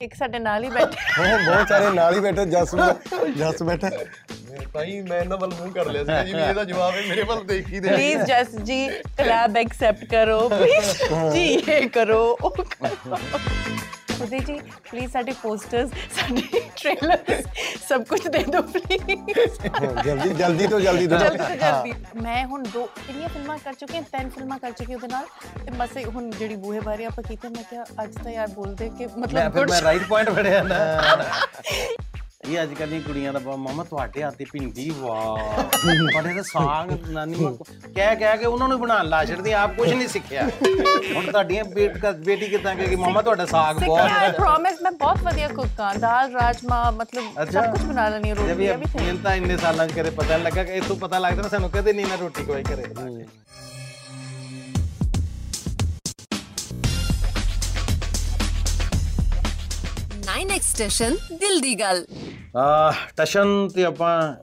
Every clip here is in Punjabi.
ਇੱਕ ਸਾਡੇ ਨਾਲ ਹੀ ਬੈਠੇ। ਉਹ ਬਹੁਤ ਸਾਰੇ ਨਾਲ ਹੀ ਬੈਠੇ ਜਸ ਜਸ ਬੈਠਾ। ਹੀ ਮੈਂ ਇਹਨਾਂ ਵੱਲ ਮੂੰਹ ਕਰ ਲਿਆ ਸੀ ਜੀ ਵੀ ਇਹਦਾ ਜਵਾਬ ਹੈ ਮੇਰੇ ਵੱਲ ਦੇਖ ਹੀ ਦੇ ਪਲੀਜ਼ ਜਸ ਜੀ ਕਲੈਬ ਐਕਸੈਪਟ ਕਰੋ ਪਲੀਜ਼ ਜੀ ਇਹ ਕਰੋ ਉਹ ਕਰੋ। ਖੁਦੀ ਜੀ ਪਲੀਜ਼ ਸਾਡੇ ਪੋਸਟਰਸ ਸਾਡੇ ਟ੍ਰੇਲਰਸ ਸਭ ਕੁਝ ਦੇ ਦਿਓ ਪਲੀਜ਼ ਜਲਦੀ ਜਲਦੀ ਤੋਂ ਜਲਦੀ ਤੋਂ ਜਲਦੀ ਤੋਂ ਜਲਦੀ। ਮੈਂ ਹੁਣ ਦੋ ਕਿੰਨੀਆਂ ਫਿਲਮਾਂ ਕਰ ਚੁੱਕੀ ਹਾਂ ਤਿੰਨ ਫਿਲਮਾਂ ਕਰ ਚੁੱਕੀ ਉਹਦੇ ਨਾਲ। ਤੇ ਬਸ ਹੁਣ ਜਿਹੜੀ ਬੂਹੇ ਬਾਰੇ ਆਪਾਂ ਕੀਤੇ ਮੈਂ ਕਿਹਾ ਅੱਜ ਤਾਂ ਯਾਰ ਬੋਲਦੇ ਕਿ ਮਤਲਬ ਮੈਂ ਰਾਈਟ ਪੁਆਇੰਟ ਫੜਿਆ ਨਾ। ਇਹ ਅੱਜ ਕੱਲ੍ਹ ਦੀਆਂ ਕੁੜੀਆਂ ਦਾ ਮਮਾ ਤੁਹਾਡੇ ਹੱਥ ਦੀ ਭਿੰਡੀ ਵਾਹ ਤੁਹਾਡੇ ਤਾਂ ਸਾਗ ਨਾਨੀ ਮਾਂ ਕੋ- ਕਹਿ ਕਹਿ ਕੇ ਉਹਨਾਂ ਨੂੰ ਬਣਾਉਣ ਲਾ ਛੱਡਦੀ ਆਪ ਕੁਝ ਨਹੀਂ ਸਿੱਖਿਆ। ਹੁਣ ਤੁਹਾਡੀਆਂ ਬੇਟ ਬੇਟੀ ਕਿਦਾਂ ਕਹੇਗੀ ਮਮਾ ਤੁਹਾਡਾ ਸਾਗ ਸਿੱਖਿਆ ਆਈ ਬਹੁਤ ਪ੍ਰੋਮਿਸ ਮੈਂ ਬਹੁਤ ਵਧੀਆ ਕੁੱਕ ਹਾਂ ਦਾਲ ਰਾਜਮਾ ਮਤਲਬ ਅੱਛਾ। ਸਭ ਕੁਝ ਬਣਾ ਲੈਣੀ ਜੇ ਵੀ ਰੋਟੀ ਵੀ ਮੈਨੂੰ ਤਾਂ ਇੰਨੇ ਸਾਲਾਂ ਚ ਕਦੇ ਪਤਾ ਨਹੀਂ ਲੱਗਾ ਕਿ ਇਤੋਂ ਪਤਾ ਲੱਗਦਾ ਨਾ ਸਾਨੂੰ ਕਦੇ ਨਹੀਂ ਨਾ ਰੋਟੀ ਕੋਈ ਕਰੇ ਨਾਈਨ ਐਕਸਟੈਸ਼ਨ ਦਿਲ ਦੀ ਗੱਲ। ਆ ਟਸ਼ਨ ਤੇ ਆਪਾਂ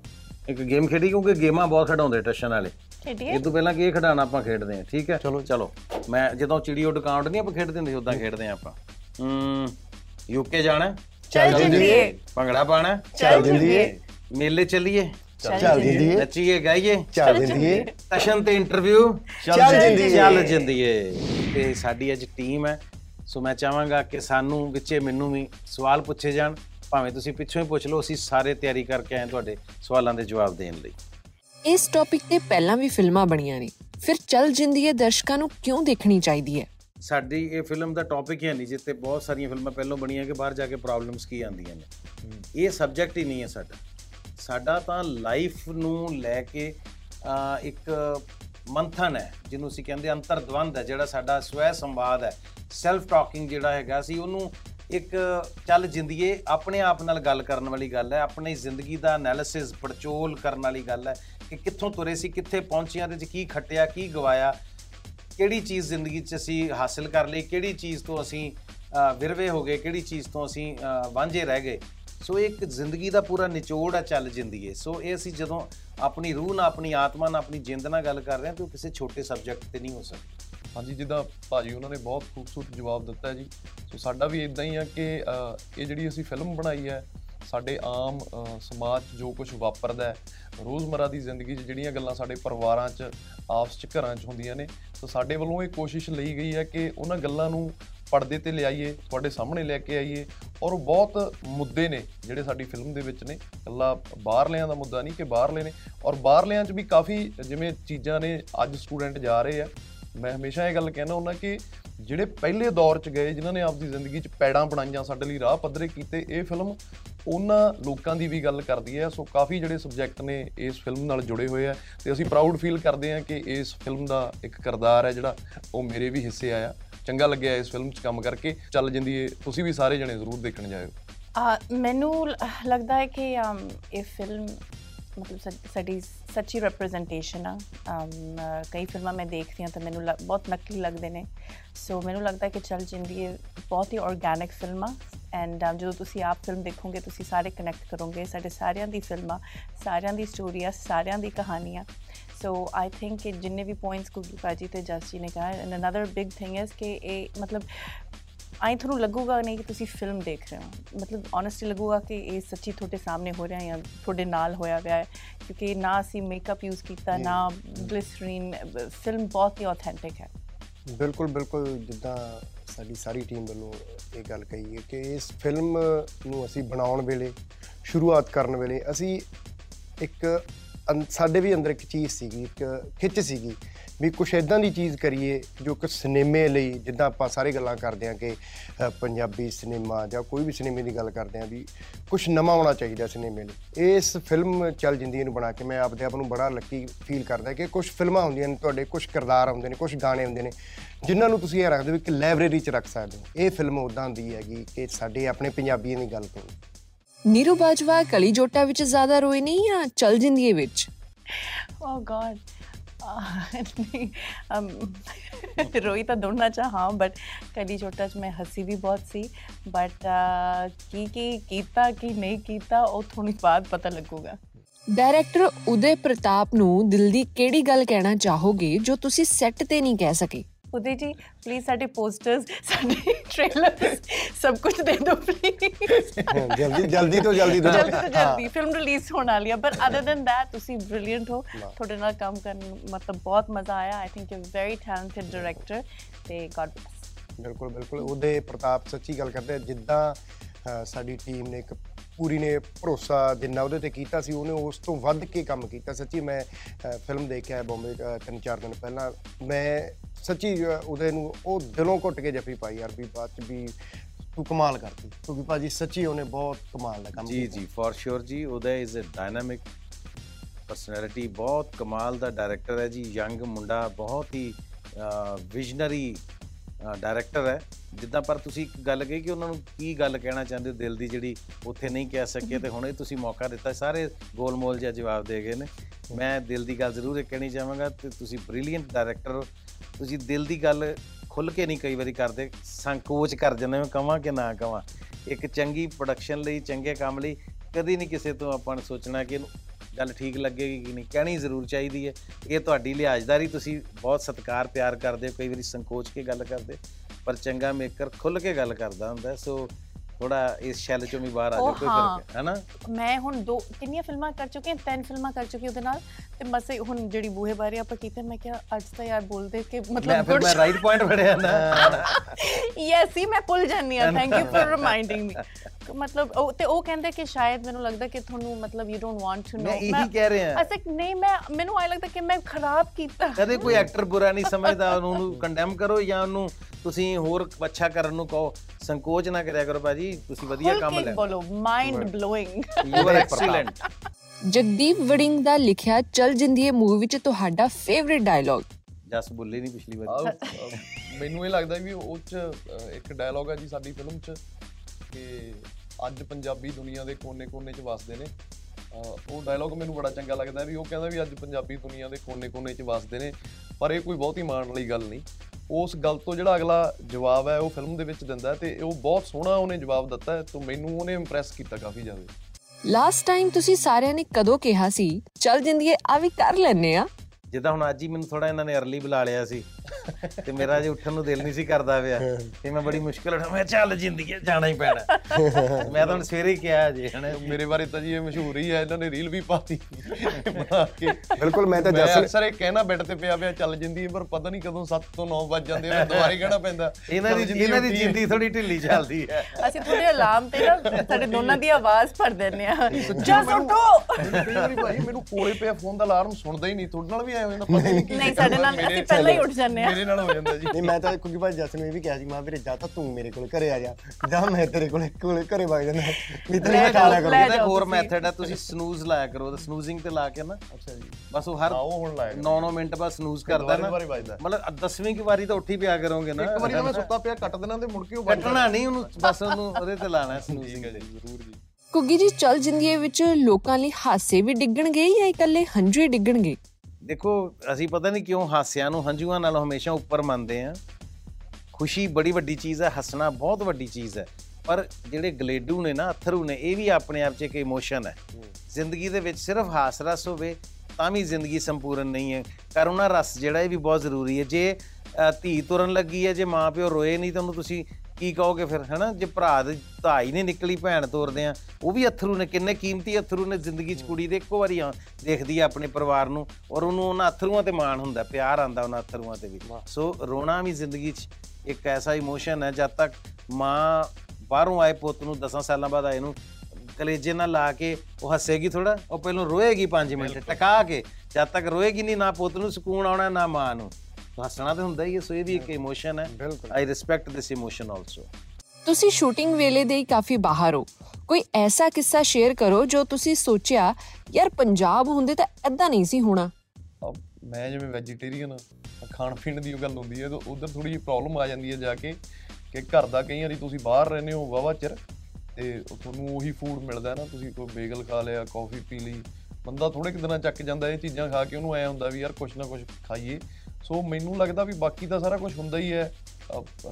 ਇੱਕ ਗੇਮ ਖੇਡੀ ਕਿਉਂਕਿ ਗੇਮਾਂ ਬਹੁਤ ਖਿਡਾਉਂਦੇ ਟਸ਼ਨ ਵਾਲੇ। ਖੇਡੀਏ? ਇਹ ਤੋਂ ਪਹਿਲਾਂ ਕੀ ਖਿਡਾਣਾ ਆਪਾਂ ਖੇਡਦੇ ਹਾਂ ਠੀਕ ਹੈ? ਚਲੋ ਚਲੋ। ਮੈਂ ਜਦੋਂ ਚਿੜੀ ਉੱਡ ਕਾਊਂਟ ਨਹੀਂ ਆਪਾਂ ਖੇਡਦੇ ਹੁੰਦੇ ਉਦਾਂ ਖੇਡਦੇ ਹਾਂ ਆਪਾਂ। ਹੂੰ ਯੂਕੇ ਜਾਣਾ? ਚੱਲ ਜਿੰਦੀਏ। ਭੰਗੜਾ ਪਾਣਾ? ਚੱਲ ਜਿੰਦੀਏ। ਮੇਲੇ ਚੱਲੀਏ। ਚੱਲ ਜਿੰਦੀਏ। ਨੱਚੀਏ ਗਾਈਏ। ਚੱਲ ਜਿੰਦੀਏ। ਟਸ਼ਨ ਤੇ ਇੰਟਰਵਿਊ ਚੱਲ ਜਿੰਦੀਏ। ਚੱਲ ਜਿੰਦੀਏ। ਤੇ ਸਾਡੀ ਅੱਜ ਟੀਮ ਹੈ। ਸੋ ਮੈਂ ਚਾਹਾਂਗਾ ਕਿ ਸਾਨੂੰ ਵਿੱਚੇ ਮੈਨੂੰ ਵੀ ਸਵਾਲ ਪੁੱਛੇ ਜਾਣ। ਭਾਵੇਂ ਤੁਸੀਂ ਪਿੱਛੋਂ ਹੀ ਪੁੱਛ ਲਓ ਅਸੀਂ ਸਾਰੇ ਤਿਆਰੀ ਕਰਕੇ ਆਏ ਤੁਹਾਡੇ ਸਵਾਲਾਂ ਦੇ ਜਵਾਬ ਦੇਣ ਲਈ। ਇਸ ਟੌਪਿਕ ਤੇ ਪਹਿਲਾਂ ਵੀ ਫਿਲਮਾਂ ਬਣੀਆਂ ਨੇ। ਫਿਰ ਚੱਲ ਜਿੰਦੀਏ ਦਰਸ਼ਕਾਂ ਨੂੰ ਕਿਉਂ ਦੇਖਣੀ ਚਾਹੀਦੀ ਹੈ? ਸਾਡੀ ਇਹ ਫਿਲਮ ਦਾ ਟੌਪਿਕ ਹੀ ਹੈ ਨਹੀਂ ਜਿੱਤੇ ਬਹੁਤ ਸਾਰੀਆਂ ਫਿਲਮਾਂ ਪਹਿਲਾਂ ਬਣੀਆਂ ਕਿ ਬਾਹਰ ਜਾ ਕੇ ਪ੍ਰੋਬਲਮਸ ਕੀ ਆਉਂਦੀਆਂ ਨੇ। ਇਹ ਸਬਜੈਕਟ ਹੀ ਨਹੀਂ ਹੈ ਸਾਡਾ। ਸਾਡਾ ਤਾਂ ਲਾਈਫ ਨੂੰ ਲੈ ਕੇ ਇੱਕ ਮੰਥਨ ਹੈ ਜਿਹਨੂੰ ਅਸੀਂ ਕਹਿੰਦੇ ਅੰਤਰਦਵੰਦ ਹੈ ਜਿਹੜਾ ਸਾਡਾ ਸਵੈ ਸੰਵਾਦ ਹੈ। ਸੈਲਫ ਟਾਕਿੰਗ ਜਿਹੜਾ ਹੈਗਾ ਸੀ ਉਹਨੂੰ ਇੱਕ ਚੱਲ ਜਿੰਦੀਏ ਆਪਣੇ ਆਪ ਨਾਲ ਗੱਲ ਕਰਨ ਵਾਲੀ ਗੱਲ ਹੈ ਆਪਣੀ ਜ਼ਿੰਦਗੀ ਦਾ ਐਨਾਲਿਸਿਸ ਪੜਚੋਲ ਕਰਨ ਵਾਲੀ ਗੱਲ ਹੈ ਕਿ ਕਿੱਥੋਂ ਤੁਰੇ ਸੀ ਕਿੱਥੇ ਪਹੁੰਚਿਆ ਤੇ ਚ ਕੀ ਖੱਟਿਆ ਕੀ ਗਵਾਇਆ ਕਿਹੜੀ ਚੀਜ਼ ਜ਼ਿੰਦਗੀ 'ਚ ਅਸੀਂ ਹਾਸਿਲ ਕਰ ਲਈ ਕਿਹੜੀ ਚੀਜ਼ ਤੋਂ ਅਸੀਂ ਅ, ਵਿਰਵੇ ਹੋ ਗਏ ਕਿਹੜੀ ਚੀਜ਼ ਤੋਂ ਅਸੀਂ ਅ, ਵਾਂਝੇ ਰਹਿ ਗਏ। ਸੋ ਇਹ ਇੱਕ ਜ਼ਿੰਦਗੀ ਦਾ ਪੂਰਾ ਨਿਚੋੜ ਆ ਚੱਲ ਜਿੰਦੀਏ ਸੋ ਇਹ ਅਸੀਂ ਜਦੋਂ ਆਪਣੀ ਰੂਹ ਨਾਲ ਆਪਣੀ ਆਤਮਾ ਨਾਲ ਆਪਣੀ ਜਿੰਦ ਨਾਲ ਗੱਲ ਕਰ ਰਹੇ ਹਾਂ ਤਾਂ ਉਹ ਕਿਸੇ ਛੋਟੇ ਸਬਜੈਕਟ ਤੇ ਨਹੀਂ ਹੋ ਸਕਦੀ। ਹਾਂਜੀ ਜਿੱਦਾਂ ਭਾਜੀ ਉਹਨਾਂ ਨੇ ਬਹੁਤ ਖੂਬਸੂਰਤ ਜਵਾਬ ਦਿੱਤਾ ਹੈ ਜੀ। ਸੋ ਸਾਡਾ ਵੀ ਇਦਾਂ ਹੀ ਆ ਕਿ ਅਹ, ਇਹ ਜਿਹੜੀ ਅਸੀਂ ਫਿਲਮ ਬਣਾਈ ਹੈ ਸਾਡੇ ਆਮ ਅਹ, ਸਮਾਜ 'ਚ ਜੋ ਕੁਝ ਵਾਪਰਦਾ ਹੈ ਰੋਜ਼ਮਰਾ ਦੀ ਜ਼ਿੰਦਗੀ 'ਚ ਜਿਹੜੀਆਂ ਗੱਲਾਂ ਸਾਡੇ ਪਰਿਵਾਰਾਂ 'ਚ ਆਪਸ 'ਚ ਘਰਾਂ 'ਚ ਹੁੰਦੀਆਂ ਨੇ ਸੋ ਸਾਡੇ ਵੱਲੋਂ ਇਹ ਕੋਸ਼ਿਸ਼ ਲਈ ਗਈ ਹੈ ਕਿ ਉਹਨਾਂ ਗੱਲਾਂ ਨੂੰ ਪਰਦੇ ਤੇ ਲਿਆਈਏ ਤੁਹਾਡੇ ਸਾਹਮਣੇ ਲੈ ਕੇ ਆਈਏ ਔਰ ਉਹ ਬਹੁਤ ਮੁੱਦੇ ਨੇ ਜਿਹੜੇ ਸਾਡੀ ਫਿਲਮ ਦੇ ਵਿੱਚ ਨੇ। ਇਕੱਲਾ ਬਾਹਰਲਿਆਂ ਦਾ ਮੁੱਦਾ ਨਹੀਂ ਕਿ ਬਾਹਰਲੇ ਨੇ। ਔਰ ਬਾਹਰਲਿਆਂ 'ਚ ਵੀ ਕਾਫੀ ਜਿਵੇਂ ਚੀਜ਼ਾਂ ਨੇ ਅੱਜ ਸਟੂਡੈਂਟ ਜਾ ਰਹੇ ਆ ਮੈਂ ਹਮੇਸ਼ਾ ਇਹ ਗੱਲ ਕਹਿਣਾ ਹੁੰਦਾ ਕਿ ਜਿਹੜੇ ਪਹਿਲੇ ਦੌਰ 'ਚ ਗਏ ਜਿਨ੍ਹਾਂ ਨੇ ਆਪਦੀ ਜ਼ਿੰਦਗੀ 'ਚ ਪੈੜਾਂ ਬਣਾਈਆਂ ਸਾਡੇ ਲਈ ਰਾਹ ਪੱਧਰੇ ਕੀਤੇ ਇਹ ਫਿਲਮ ਉਹਨਾਂ ਲੋਕਾਂ ਦੀ ਵੀ ਗੱਲ ਕਰਦੀ ਹੈ। ਸੋ ਕਾਫੀ ਜਿਹੜੇ ਸਬਜੈਕਟ ਨੇ ਇਸ ਫਿਲਮ ਨਾਲ ਜੁੜੇ ਹੋਏ ਆ ਤੇ ਅਸੀਂ ਪ੍ਰਾਊਡ ਫੀਲ ਕਰਦੇ ਹਾਂ ਕਿ ਇਸ ਫਿਲਮ ਦਾ ਇੱਕ ਕਿਰਦਾਰ ਹੈ ਜਿਹੜਾ ਉਹ ਮੇਰੇ ਵੀ ਹਿੱਸੇ ਆਇਆ। ਚੰਗਾ ਲੱਗਿਆ ਇਸ ਫਿਲਮ 'ਚ ਕੰਮ ਕਰਕੇ। ਚੱਲ ਜਿੰਦੀ ਇਹ ਤੁਸੀਂ ਵੀ ਸਾਰੇ ਜਣੇ ਜ਼ਰੂਰ ਦੇਖਣ ਜਾਇਓ। ਆ ਮੈਨੂੰ ਲ- ਲੱਗਦਾ ਹੈ ਕਿ ਅਮ, ਇਹ ਫਿਲਮ ਮਤਲਬ ਸਾ- ਸਾਡੀ ਸੱਚੀ ਰਿਪਰੈਜ਼ੈਂਟੇਸ਼ਨ ਆ। ਅਮ, ਅ, ਕਈ ਫਿਲਮਾਂ ਮੈਂ ਦੇਖਦੀ ਹਾਂ ਤਾਂ ਮੈਨੂੰ ਲੱਗ- ਬਹੁਤ ਨਕਲੀ ਲੱਗਦੇ ਨੇ। ਸੋ ਮੈਨੂੰ ਲੱਗਦਾ ਹੈ ਕਿ ਚੱਲ ਜਿੰਦੀ ਇਹ ਬਹੁਤ ਹੀ ਆਰਗੈਨਿਕ ਫਿਲਮ ਆ। ਐਂਡ ਜਦੋਂ ਤੁਸੀਂ ਆਪ ਫਿਲਮ ਦੇਖੋਗੇ ਤੁਸੀਂ ਸਾਰੇ ਕਨੈਕਟ ਕਰੋਗੇ। ਸਾਡੇ ਸਾਰਿਆਂ ਦੀ ਫਿਲਮਾਂ ਸਾਰਿਆਂ ਦੀ ਸਟੋਰੀਆਂ ਸਾਰਿਆਂ ਦੀ ਕਹਾਣੀਆਂ ਸੋ ਆਈ ਥਿੰਕ ਕਿ ਜਿੰਨੇ ਵੀ ਪੁਆਇੰਟਸ ਕੁਕੀ ਭਾਜੀ ਤੇ ਜਸ ਜੀ ਨੇ ਕਹਾ and another big thing is ਕਿ ਇਹ ਮਤਲਬ ਆਈ ਤੁਹਾਨੂੰ ਲੱਗੂਗਾ ਨਹੀਂ ਕਿ ਤੁਸੀਂ ਫਿਲਮ ਦੇਖ ਰਹੇ ਹੋ। ਮਤਲਬ ਓਨੈਸਟਲੀ ਲੱਗੂਗਾ ਕਿ ਇਹ ਸੱਚੀ ਤੁਹਾਡੇ ਸਾਹਮਣੇ ਹੋ ਰਿਹਾ ਹੈ ਜਾਂ ਤੁਹਾਡੇ ਨਾਲ ਹੋਇਆ ਗਿਆ ਹੈ। ਕਿਉਂਕਿ ਨਾ ਅਸੀਂ ਮੇਕਅਪ ਯੂਜ਼ ਕੀਤਾ ਨਾ ਗਲਿਸਰੀਨ ਫਿਲਮ ਬਹੁਤ ਹੀ ਆਥੈਂਟਿਕ ਹੈ। ਬਿਲਕੁਲ ਬਿਲਕੁਲ ਜਿੱਦਾਂ ਸਾਡੀ ਸਾਰੀ ਟੀਮ ਵੱਲੋਂ ਇਹ ਗੱਲ ਕਹੀ ਹੈ ਕਿ ਇਸ ਫਿਲਮ ਨੂੰ ਅਸੀਂ ਬਣਾਉਣ ਵੇਲੇ ਸ਼ੁਰੂਆਤ ਕਰਨ ਵੇਲੇ ਅਸੀਂ ਇੱਕ ਸਾਡੇ ਵੀ ਅੰਦਰ ਇੱਕ ਚੀਜ਼ ਸੀਗੀ ਇੱਕ ਖਿੱਚ ਸੀਗੀ ਵੀ ਕੁਛ ਇਦਾਂ ਦੀ ਚੀਜ਼ ਕਰੀਏ ਜੋ ਕਿ ਸਿਨੇਮੇ ਲਈ ਜਿੱਦਾਂ ਆਪਾਂ ਸਾਰੇ ਗੱਲਾਂ ਕਰਦੇ ਹਾਂ ਕਿ ਪੰਜਾਬੀ ਸਿਨੇਮਾ ਜਾਂ ਕੋਈ ਵੀ ਸਿਨੇਮੇ ਦੀ ਗੱਲ ਕਰਦੇ ਹਾਂ ਵੀ ਕੁਛ ਨਵਾਂ ਹੋਣਾ ਚਾਹੀਦਾ ਸਿਨੇਮੇ ਲਈ। ਇਸ ਫਿਲਮ ਚੱਲ ਜਿੰਦੀ ਨੂੰ ਬਣਾ ਕੇ ਮੈਂ ਆਪਦੇ ਆਪ ਨੂੰ ਬੜਾ ਲੱਕੀ ਫੀਲ ਕਰਦਾ ਕਿ ਕੁਝ ਫਿਲਮਾਂ ਹੁੰਦੀਆਂ ਨੇ ਤੁਹਾਡੇ ਕੁਝ ਕਿਰਦਾਰ ਆਉਂਦੇ ਨੇ ਕੁਝ ਗਾਣੇ ਹੁੰਦੇ ਨੇ ਜਿਨ੍ਹਾਂ ਨੂੰ ਤੁਸੀਂ ਇਹ ਰੱਖਦੇ ਹੋ ਕਿ ਲਾਇਬ੍ਰੇਰੀ 'ਚ ਰੱਖ ਸਕਦੇ ਹੋ। ਇਹ ਫਿਲਮ ਉਦਾਂ ਦੀ ਹੈਗੀ ਕਿ ਸਾਡੇ ਆਪਣੇ ਪੰਜਾਬੀਆਂ ਦੀ ਗੱਲ ਕਰੋ ਨੀਰੂ ਬਾਜਵਾ ਕਲੀ ਜੋਟਾ ਵਿੱਚ ਜ਼ਿਆਦਾ ਰੋਏ ਨਹੀਂ ਜਾਂ ਚੱਲ ਜਿੰਦੀਏ ਵਿੱਚ? ਓ ਗॉड um ਰੋਈ ਤਾਂ ਦੋਨਾਂ ਚ ਹਾਂ ਬਟ ਕਦੀ ਛੋਟਾ ਚ ਮੈਂ ਹੱਸੀ ਵੀ ਬਹੁਤ ਸੀ ਬਟ ਕੀ ਕੀ ਕੀਤਾ ਕੀ ਨਹੀਂ ਕੀਤਾ ਉਹ ਥੋੜੀ ਬਾਅਦ ਪਤਾ ਲੱਗੂਗਾ ਡਾਇਰੈਕਟਰ ਉਦੇ ਪ੍ਰਤਾਪ ਨੂੰ ਦਿਲ ਦੀ ਕਿਹੜੀ ਗੱਲ ਕਹਿਣਾ ਚਾਹੋਗੇ ਜੋ ਤੁਸੀਂ ਸੈੱਟ ਤੇ ਨਹੀਂ ਕਹਿ ਸਕੇ ਉਦੇ ਜੀ ਪਲੀਜ਼ ਸਾਡੇ ਪੋਸਟਰਸ ਸਾਡੇ ਟ੍ਰੇਲਰਸ ਸਭ ਕੁਝ ਦੇ ਦਿਓ ਪਲੀਜ਼ ਜਲਦੀ ਜਲਦੀ ਤੋਂ ਜਲਦੀ ਤੋਂ ਜਲਦੀ ਤੋਂ ਜਲਦੀ ਫਿਲਮ ਰਿਲੀਜ਼ ਹੋਣ ਵਾਲੀ ਹੈ ਬਟ ਅਦਰ ਦੈਨ ਦੈਟ ਤੁਸੀਂ ਬ੍ਰਿਲੀਅੰਟ ਹੋ। ਤੁਹਾਡੇ ਨਾਲ ਕੰਮ ਕਰਨ ਮਤਲਬ ਬਹੁਤ ਮਜ਼ਾ ਆਇਆ। I think you very talented director ਤੇ ਗॉड ਬlesਸ ਬਿਲਕੁਲ ਬਿਲਕੁਲ। ਉਹਦੇ ਪ੍ਰਤਾਪ ਸੱਚੀ ਗੱਲ ਕਰਦੇ ਜਿੱਦਾਂ ਸਾਡੀ ਟੀਮ ਨੇ ਇੱਕ ਪੂਰੀ ਨੇ ਭਰੋਸਾ ਜਿੰਨਾ ਉਹਦੇ ਤੇ ਕੀਤਾ ਸੀ ਉਹਨੇ ਉਸ ਤੋਂ ਵੱਧ ਕੇ ਕੰਮ ਕੀਤਾ। ਸੱਚੀ ਮੈਂ ਫਿਲਮ ਦੇਖ ਕੇ ਆਇਆ ਬੰਬੇ ਤਿੰਨ ਚਾਰ ਦਿਨ ਪਹਿਲਾਂ। ਮੈਂ ਸੱਚੀ ਉਹਦੇ ਨੂੰ ਉਹ ਦਿਲੋਂ ਘੁੱਟ ਕੇ ਜੱਫੀ ਪਾਈ ਯਾਰ ਵੀ ਬਾਅਦ ਚ ਵੀ ਤੂੰ ਕਮਾਲ ਕਰਤੀ ਕਿਉਂਕਿ ਭਾਜੀ ਸੱਚੀ ਉਹਨੇ ਬਹੁਤ ਕਮਾਲ ਦਾ ਕੰਮ ਜੀ ਕੀਤਾ। ਜੀ ਫॉर ਸ਼ੋਰ ਜੀ ਉਹਦਾ ਇਜ਼ ਅ ਡਾਇਨਾਮਿਕ ਪਰਸਨੈਲਿਟੀ ਬਹੁਤ ਕਮਾਲ ਦਾ ਡਾਇਰੈਕਟਰ ਹੈ ਜੀ ਯੰਗ ਮੁੰਡਾ ਬਹੁਤ ਹੀ ਵਿਜ਼ਨਰੀ ਡਾਇਰੈਕਟਰ ਹੈ। ਜਿੱਦਾਂ ਪਰ ਤੁਸੀਂ ਇੱਕ ਗੱਲ ਕਹੀ ਕਿ ਉਹਨਾਂ ਨੂੰ ਕੀ ਗੱਲ ਕਹਿਣਾ ਚਾਹੁੰਦੇ ਹੋ ਦਿਲ ਦੀ ਜਿਹੜੀ ਉੱਥੇ ਨਹੀਂ ਕਹਿ ਸਕੇ ਤੇ ਹੁਣ ਇਹ ਤੁਸੀਂ ਮੌਕਾ ਦਿੱਤਾ ਸਾਰੇ ਗੋਲਮੋਲ ਜਿਹਾ ਜਵਾਬ ਦੇ ਗਏ ਨੇ। ਮੈਂ ਦਿਲ ਦੀ ਗੱਲ ਜ਼ਰੂਰ ਇਹ ਕਹਿਣੀ ਚਾਹਾਂਗਾ ਤੇ ਤੁਸੀਂ ਬ੍ਰਿਲੀਅੰਟ ਡਾਇਰੈਕਟਰ ਤੁਸੀਂ ਦਿਲ ਦੀ ਗੱਲ ਖੁੱਲ ਕੇ ਨਹੀਂ ਕਈ ਵਾਰੀ ਕਰਦੇ ਸੰਕੋਚ ਕਰ ਜਾਂਦੇ ਹੋ ਕਵਾਂ ਕਿ ਨਾ ਕਵਾਂ ਇੱਕ ਚੰਗੀ ਪ੍ਰੋਡਕਸ਼ਨ ਲਈ ਚੰਗੇ ਕੰਮ ਲਈ ਕਦੀ ਨਹੀਂ ਕਿਸੇ ਤੋਂ ਆਪਾਂ ਨੇ ਸੋਚਣਾ ਕਿ ਗੱਲ ਠੀਕ ਲੱਗੇਗੀ ਕਿ ਨਹੀਂ ਕਹਿਣੀ ਜ਼ਰੂਰ ਚਾਹੀਦੀ ਹੈ ਇਹ ਤੁਹਾਡੀ ਲਿਹਾਜ਼ਦਾਰੀ ਤੁਸੀਂ ਬਹੁਤ ਸਤਿਕਾਰ ਪਿਆਰ ਕਰਦੇ ਹੋ ਕਈ ਵਾਰੀ ਸੰਕੋਚ ਕੇ ਗੱਲ ਕਰਦੇ ਪਰ ਚੰਗਾ ਮੇਕਰ ਖੁੱਲ ਕੇ ਗੱਲ ਕਰਦਾ ਹੁੰਦਾ। ਸੋ ਥੋੜਾ ਇਸ ਸ਼ੈਲ ਚੋਂ ਵੀ ਬਾਹਰ ਆ ਉਹ ਕੋਈ। ਫ਼ਰਕ ਹੈ ਹਨਾ ਮੈਂ ਹੁਣ ਦੋ ਕਿੰਨੀਆਂ ਫਿਲਮਾਂ ਕਰ ਚੁੱਕੀ ਹਾਂ ਤਿੰਨ ਫਿਲਮਾਂ ਕਰ ਚੁੱਕੀ ਉਹਦੇ ਨਾਲ ਤੇ ਮਸੇ ਹੁਣ ਜਿਹੜੀ ਬੂਹੇ ਬਾਰੇ ਆਪਾਂ ਕੀਤੇ ਮੈਂ ਕਿਹਾ ਅੱਜ ਤਾਂ ਯਾਰ ਬੋਲਦੇ ਕਿ ਮੈਂ ਮਤਲਬ ਫਿਰ ਮੈਂ ਰਾਈਟ ਪੁਆਇੰਟ ਫੜਿਆ ਨਾ। ਯੈਸ ਹੀ ਮੈਂ ਭੁੱਲ ਜਾਂਦੀ ਆ thank you for reminding me ਮਤਲਬ ਉਹ ਤੇ ਉਹ ਕਹਿੰਦੇ ਕਿ ਸ਼ਾਇਦ ਮੈਨੂੰ ਲੱਗਦਾ ਕਿ ਤੁਹਾਨੂੰ ਮਤਲਬ you don't want to know ਮੈਂ ਇਹੀ ਕਹਿ ਰਿਹਾ। ਅਸਕ ਨਹੀਂ ਮੈਂ ਮੈਨੂੰ ਆਈ ਲੱਗਦਾ ਕਿ ਮੈਂ ਖਰਾਬ ਕੀਤਾ। ਕਦੇ ਕੋਈ ਐਕਟਰ ਬੁਰਾ ਨਹੀਂ ਸਮਝਦਾ ਉਹਨੂੰ ਕੰਡੈਮ ਕਰੋ ਜਾਂ ਉਹਨੂੰ ਤੁਸੀਂ ਹੋਰ ਅੱਛਾ ਕਰਨ ਨੂੰ ਕਹੋ। ਸੰਕੋਚ ਨਾ ਕਰਿਆ ਕਰੋ ਭਾਜੀ ਤੁਸੀਂ ਵਧੀਆ ਕੰਮ ਲੈ। ਬੋਲੋ mind blowing you are excellent Jagdeep Warring ਦਾ ਲਿਖਿਆ ਚਲ ਜਿੰਦੀਏ ਮੂਵੀ ਵਿੱਚ ਤੁਹਾਡਾ ਫੇਵਰਿਟ ਡਾਇਲੌਗ ਜਸ ਬੋਲੇ ਨਹੀਂ ਪਿਛਲੀ ਵਾਰ। ਮੈਨੂੰ ਇਹ ਲੱਗਦਾ ਵੀ ਉਹ ਚ ਇੱਕ ਡਾਇਲੌਗ ਹੈ ਜੀ ਸਾਡੀ ਫਿਲਮ ਚ ਕਿ ਅੱਜ ਪੰਜਾਬੀ ਦੁਨੀਆ ਦੇ ਕੋਨੇ-ਕੋਨੇ ਚ ਵਸਦੇ ਨੇ। ਉਹ ਡਾਇਲੌਗ ਮੈਨੂੰ ਬੜਾ ਚੰਗਾ ਲੱਗਦਾ ਵੀ ਉਹ ਕਹਿੰਦਾ ਵੀ ਅੱਜ ਪੰਜਾਬੀ ਦੁਨੀਆ ਦੇ ਕੋਨੇ-ਕੋਨੇ ਚ ਵਸਦੇ ਨੇ ਪਰ ਇਹ ਕੋਈ ਬਹੁਤੀ ਮਾਣ ਵਾਲੀ ਗੱਲ ਨਹੀਂ। ਉਸ ਗੱਲ ਤੋਂ ਜਿਹੜਾ ਅਗਲਾ ਜਵਾਬ ਹੈ ਉਹ ਫਿਲਮ ਦੇ ਵਿੱਚ ਦਿੰਦਾ ਤੇ ਉਹ ਬਹੁਤ ਸੋਹਣਾ ਉਹਨੇ ਜਵਾਬ ਦਿੱਤਾ ਤੇ ਮੈਨੂੰ ਉਹਨੇ ਇੰਪ੍ਰੈਸ ਕੀਤਾ ਕਾਫੀ ਜ਼ਿਆਦਾ। ਲਾਸਟ ਟਾਈਮ ਤੁਸੀਂ ਸਾਰਿਆਂ ਨੇ ਕਦੋਂ ਕਿਹਾ ਸੀ? ਚਲ ਜਿੰਦੀਏ ਆ ਵੀ ਕਰ ਲੈਨੇ ਆ। ਜਿੱਦਾਂ ਹੁਣ ਅੱਜ ਹੀ ਮੈਨੂੰ ਥੋੜਾ ਇਹਨਾਂ ਨੇ ਅਰਲੀ ਬੁਲਾ ਲਿਆ ਸੀ। ਤੇ ਮੇਰਾ ਜੇ ਉੱਠਣ ਨੂੰ ਦਿਲ ਨਹੀਂ ਸੀ ਕਰਦਾ ਪਿਆ। ਤੇ ਮੈਂ ਬੜੀ ਮੁਸ਼ਕਿਲ ਉੱਠਾ ਮੈਂ ਚੱਲ ਜ਼ਿੰਦਗੀ ਜਾਣਾ ਹੀ ਪੈਣਾ। ਮੈਂ ਤਾਂ ਹੁਣ ਸਵੇਰੇ ਹੀ ਕਿਹਾ ਜੀ ਹਨਾ ਮੇਰੇ ਬਾਰੇ ਤਾਂ ਜੀ ਇਹ ਮਸ਼ਹੂਰ ਹੀ ਹੈ ਇਹਨਾਂ ਨੇ ਰੀਲ ਵੀ ਪਾਤੀ। ਬਣਾ ਕੇ। ਬਿਲਕੁਲ ਮੈਂ ਤਾਂ ਮੈਂ ਜਸ ਅਕਸਰ ਇਹ ਕਹਿਣਾ ਬੈੱਡ ਤੇ ਪਿਆ ਪਿਆ ਚੱਲ ਜਿੰਦੀ ਪਰ ਪਤਾ ਨਹੀਂ ਕਦੋਂ 7 ਤੋਂ 9 ਵੱਜ ਜਾਂਦੇ ਨੇ ਦੁਬਾਰੇ ਕਹਿਣਾ ਪੈਂਦਾ। ਇਹਨਾਂ ਦੀ ਜ਼ਿੰਦੀ ਇਹਨਾਂ ਦੀ। ਜ਼ਿੰਦਗੀ ਥੋੜੀ ਢਿੱਲੀ ਚੱਲਦੀ ਹੈ। ਅਸੀਂ ਤੁਹਾਡੇ ਅਲਾਰਮ ਤੇ ਨਾ ਸਾਡੇ ਦੋਨਾਂ ਦੀ ਆਵਾਜ਼ ਭਰ ਦਿੰਨੇ ਆ ਜਸ ਉੱਠੋ ਵਾਰੀ ਭਾਈ ਮੈਨੂੰ ਕੋਲੇ ਪਿਆ ਫੋਨ ਦਾ ਅਲਾਰਮ ਸੁਣਦਾ ਹੀ ਨਹੀਂ ਤੁਹਾਡੇ ਨਾਲ ਵੀ ਆਇਆ ਹੋ ਜਾਂਦਾ ਪਤਾ ਨਹੀਂ ਕੀ ਨਹੀਂ ਸਾਡੇ ਨਾਲ ਮੇਰੇ- ਅਸੀਂ ਪਹਿਲਾਂ ਹੀ ਉੱਠ ਜਾਂਦੇ ਆ। ਮੇਰੇ ਨਾਲ ਹੋ ਜਾਂਦਾ ਜੀ। ਨਹੀਂ ਮੈਂ ਤਾਂ ਕਿਉਂਕਿ ਭਾਈ ਜਸ ਨੂੰ ਇਹ ਵੀ ਕਿਹਾ ਸੀ ਮਾਂ ਵੀਰੇ ਜਾ ਤਾਂ ਤੂੰ ਮੇਰੇ ਕੋਲ ਘਰੇ ਆ ਜਾ। ਜਾਂ ਮੈਂ ਤੇਰੇ ਕੋਲ ਕੋਲੇ ਘਰੇ ਵਗ ਜਾਣਾ ਵੀ ਤੈਨੂੰ ਮੈਂ ਖਾ ਲਿਆ ਕਰੂੰ। ਇਹਦਾ ਹੋਰ। ਮੈਥਡ ਹੈ ਤੁਸੀਂ ਸਨੂਜ਼ ਲਾਇਆ ਕਰੋ ਤੇ ਸਨੂਜ਼ਿੰਗ ਤੇ ਲਾ ਕੇ ਨਾ ਅੱਛਾ ਜੀ। ਬਸ ਉਹ ਹਰ ਹਾਂ, ਉਹ ਹੁਣ ਲਾਇਆ 9-9 ਮਿੰਟ ਬਾਅਦ ਸਨੂਜ਼ ਕਰਦਾ ਨਾ। ਮਤਲਬ 10ਵੀਂ ਕੀ ਵਾਰੀ ਤਾਂ ਉੱਠੀ ਪਿਆ ਕਰੋਗੇ ਨਾ। ਇੱਕ ਵਾਰੀ ਨਾ ਮੈਂ ਸੁੱਤਾ ਪਿਆ ਕੱਟ ਦੇਣਾ ਤੇ ਮੁੜ ਕੇ ਉਹ ਕੱਟਣਾ ਨਹੀਂ ਉਹਨੂੰ ਬਸ ਉਹਨੂੰ ਉਹਦੇ ਤੇ ਲਾਣਾ ਸਨੂਜ਼ਿੰਗ ਤੇ ਜੀ ਜ਼ਰੂਰ ਜੀ। ਕੁੱਗੀ ਜੀ ਚਲ ਜਿੰਦੀਏ ਵਿੱਚ ਲੋਕਾਂ ਲਈ ਹਾਸੇ ਵੀ ਡਿੱਗਣਗੇ ਜਾਂ ਇਕੱਲੇ ਹੰਝੂ ਹੀ ਡਿੱਗਣਗੇ? ਦੇਖੋ ਅਸੀਂ ਪਤਾ ਨਹੀਂ ਕਿਉਂ ਹਾਸਿਆਂ ਨੂੰ ਹੰਝੂਆਂ ਨਾਲ ਹਮੇਸ਼ਾ ਉੱਪਰ ਮੰਨਦੇ ਆ ਖੁਸ਼ੀ ਬੜੀ ਵੱਡੀ ਚੀਜ਼ ਹੈ ਹੱਸਣਾ ਬਹੁਤ ਵੱਡੀ ਚੀਜ਼ ਹੈ। ਪਰ ਜਿਹੜੇ ਗਲੇਡੂ ਨੇ ਨਾ ਅਥਰੂ ਨੇ ਇਹ ਵੀ ਆਪਣੇ ਆਪ 'ਚ ਇੱਕ ਇਮੋਸ਼ਨ ਹੈ। ਜ਼ਿੰਦਗੀ ਦੇ ਵਿੱਚ ਸਿਰਫ ਹਾਸ ਰਸ ਹੋਵੇ ਤਾਂ ਵੀ ਜ਼ਿੰਦਗੀ ਸੰਪੂਰਨ ਨਹੀਂ ਹੈ। ਕਰੁਣਾ ਰਸ ਜਿਹੜਾ ਇਹ ਵੀ ਬਹੁਤ ਜ਼ਰੂਰੀ ਹੈ। ਜੇ ਧੀ ਤੁਰਨ ਲੱਗੀ ਹੈ ਜੇ ਮਾਂ ਪਿਓ ਰੋਏ ਨਹੀਂ ਤਾਂ ਉਹਨੂੰ ਤੁਸੀਂ ਕੀ ਕਹੋਗੇ ਫਿਰ ਹੈਨਾ? ਜੇ ਭਰਾ ਦੀ ਧਾਈ ਨੇ ਨਿਕਲੀ ਭੈਣ ਤੋਰਦੇ ਆ ਉਹ ਵੀ ਅਥਰੂ ਨੇ ਕਿੰਨੇ ਕੀਮਤੀ ਅਥਰੂ ਨੇ ਜ਼ਿੰਦਗੀ 'ਚ ਕੁੜੀ ਦੇ। ਇੱਕੋ ਵਾਰੀ ਆ ਦੇਖਦੀ ਆ ਆਪਣੇ ਪਰਿਵਾਰ ਨੂੰ ਔਰ ਉਹਨੂੰ ਉਹਨਾਂ ਅਥਰੂਆਂ ਤੇ ਮਾਣ ਹੁੰਦਾ ਪਿਆਰ ਆਂਦਾ ਉਹਨਾਂ ਅਥਰੂਆਂ ਤੇ ਵੀ। ਸੋ ਰੋਣਾ ਵੀ ਜ਼ਿੰਦਗੀ 'ਚ ਇੱਕ ਐਸਾ ਇਮੋਸ਼ਨ ਹੈ ਜਦ ਤੱਕ ਮਾਂ ਬਾਹਰੋਂ ਆਏ ਪੁੱਤ ਨੂੰ 10 ਸਾਲਾਂ ਬਾਅਦ ਆਏ ਨੂੰ ਕਲੇਜੇ ਨਾਲ ਲਾ ਕੇ ਉਹ ਹੱਸੇਗੀ ਥੋੜਾ ਉਹ ਪਹਿਲਾਂ ਰੋਏਗੀ 5 ਮਿੰਟ ਟਕਾ ਕੇ ਜਦ ਤੱਕ ਰੋਏਗੀ ਨਹੀਂ ਨਾ ਪੁੱਤ ਨੂੰ ਸਕੂਨ ਆਉਣਾ ਨਾ ਮਾਂ ਨੂੰ। ਹੱਸਣਾ ਤਾਂ ਹੁੰਦਾ ਹੀ ਹੈ ਸੋ ਇਹ ਵੀ ਇੱਕ ਇਮੋਸ਼ਨ ਹੈ। I respect this emotion also ਤੁਸੀਂ ਸ਼ੂਟਿੰਗ ਵੇਲੇ ਦੇ ਹੀ ਕਾਫੀ ਬਾਹਰ ਹੋ। ਕੋਈ ਐਸਾ ਕਿੱਸਾ ਸ਼ੇਅਰ ਕਰੋ ਜੋ ਤੁਸੀਂ ਸੋਚਿਆ ਯਾਰ ਪੰਜਾਬ ਹੁੰਦੇ ਤਾਂ ਐਦਾਂ ਨਹੀਂ ਸੀ ਹੋਣਾ। ਮੈਂ ਜਿਵੇਂ ਵੈਜੀਟੇਰੀਅਨ ਖਾਣ ਪੀਣ ਦੀ ਉਹ ਗੱਲ ਹੁੰਦੀ ਹੈ ਤਾਂ ਉਧਰ ਥੋੜੀ ਜਿਹੀ ਪ੍ਰੋਬਲਮ ਆ ਜਾਂਦੀ ਹੈ ਜਾ ਕੇ ਕਿ ਘਰ ਦਾ ਕਈ ਵਾਰੀ ਤੁਸੀਂ ਬਾਹਰ ਰਹਿੰਦੇ ਹੋ ਵਾਵਾ ਚਿਰ ਤੇ ਤੁਹਾਨੂੰ ਉਹੀ ਫੂਡ ਮਿਲਦਾ ਹੈ ਨਾ ਤੁਸੀਂ ਕੋਈ ਬੇਗਲ ਖਾ ਲਿਆ ਕਾਫੀ ਪੀ ਲਈ ਬੰਦਾ ਥੋੜੇ ਕਿ ਦਿਨਾਂ ਚੱਕ ਜਾਂਦਾ ਇਹ ਚੀਜ਼ਾਂ ਖਾ ਕੇ ਉਹਨੂੰ ਐ ਹੁੰਦਾ ਵੀ ਯਾਰ ਕੁਛ ਨਾ ਕੁਛ ਖਾਈਏ। ਸੋ ਮੈਨੂੰ ਲੱਗਦਾ ਵੀ ਬਾਕੀ ਤਾਂ ਸਾਰਾ ਕੁਝ ਹੁੰਦਾ ਹੀ ਹੈ।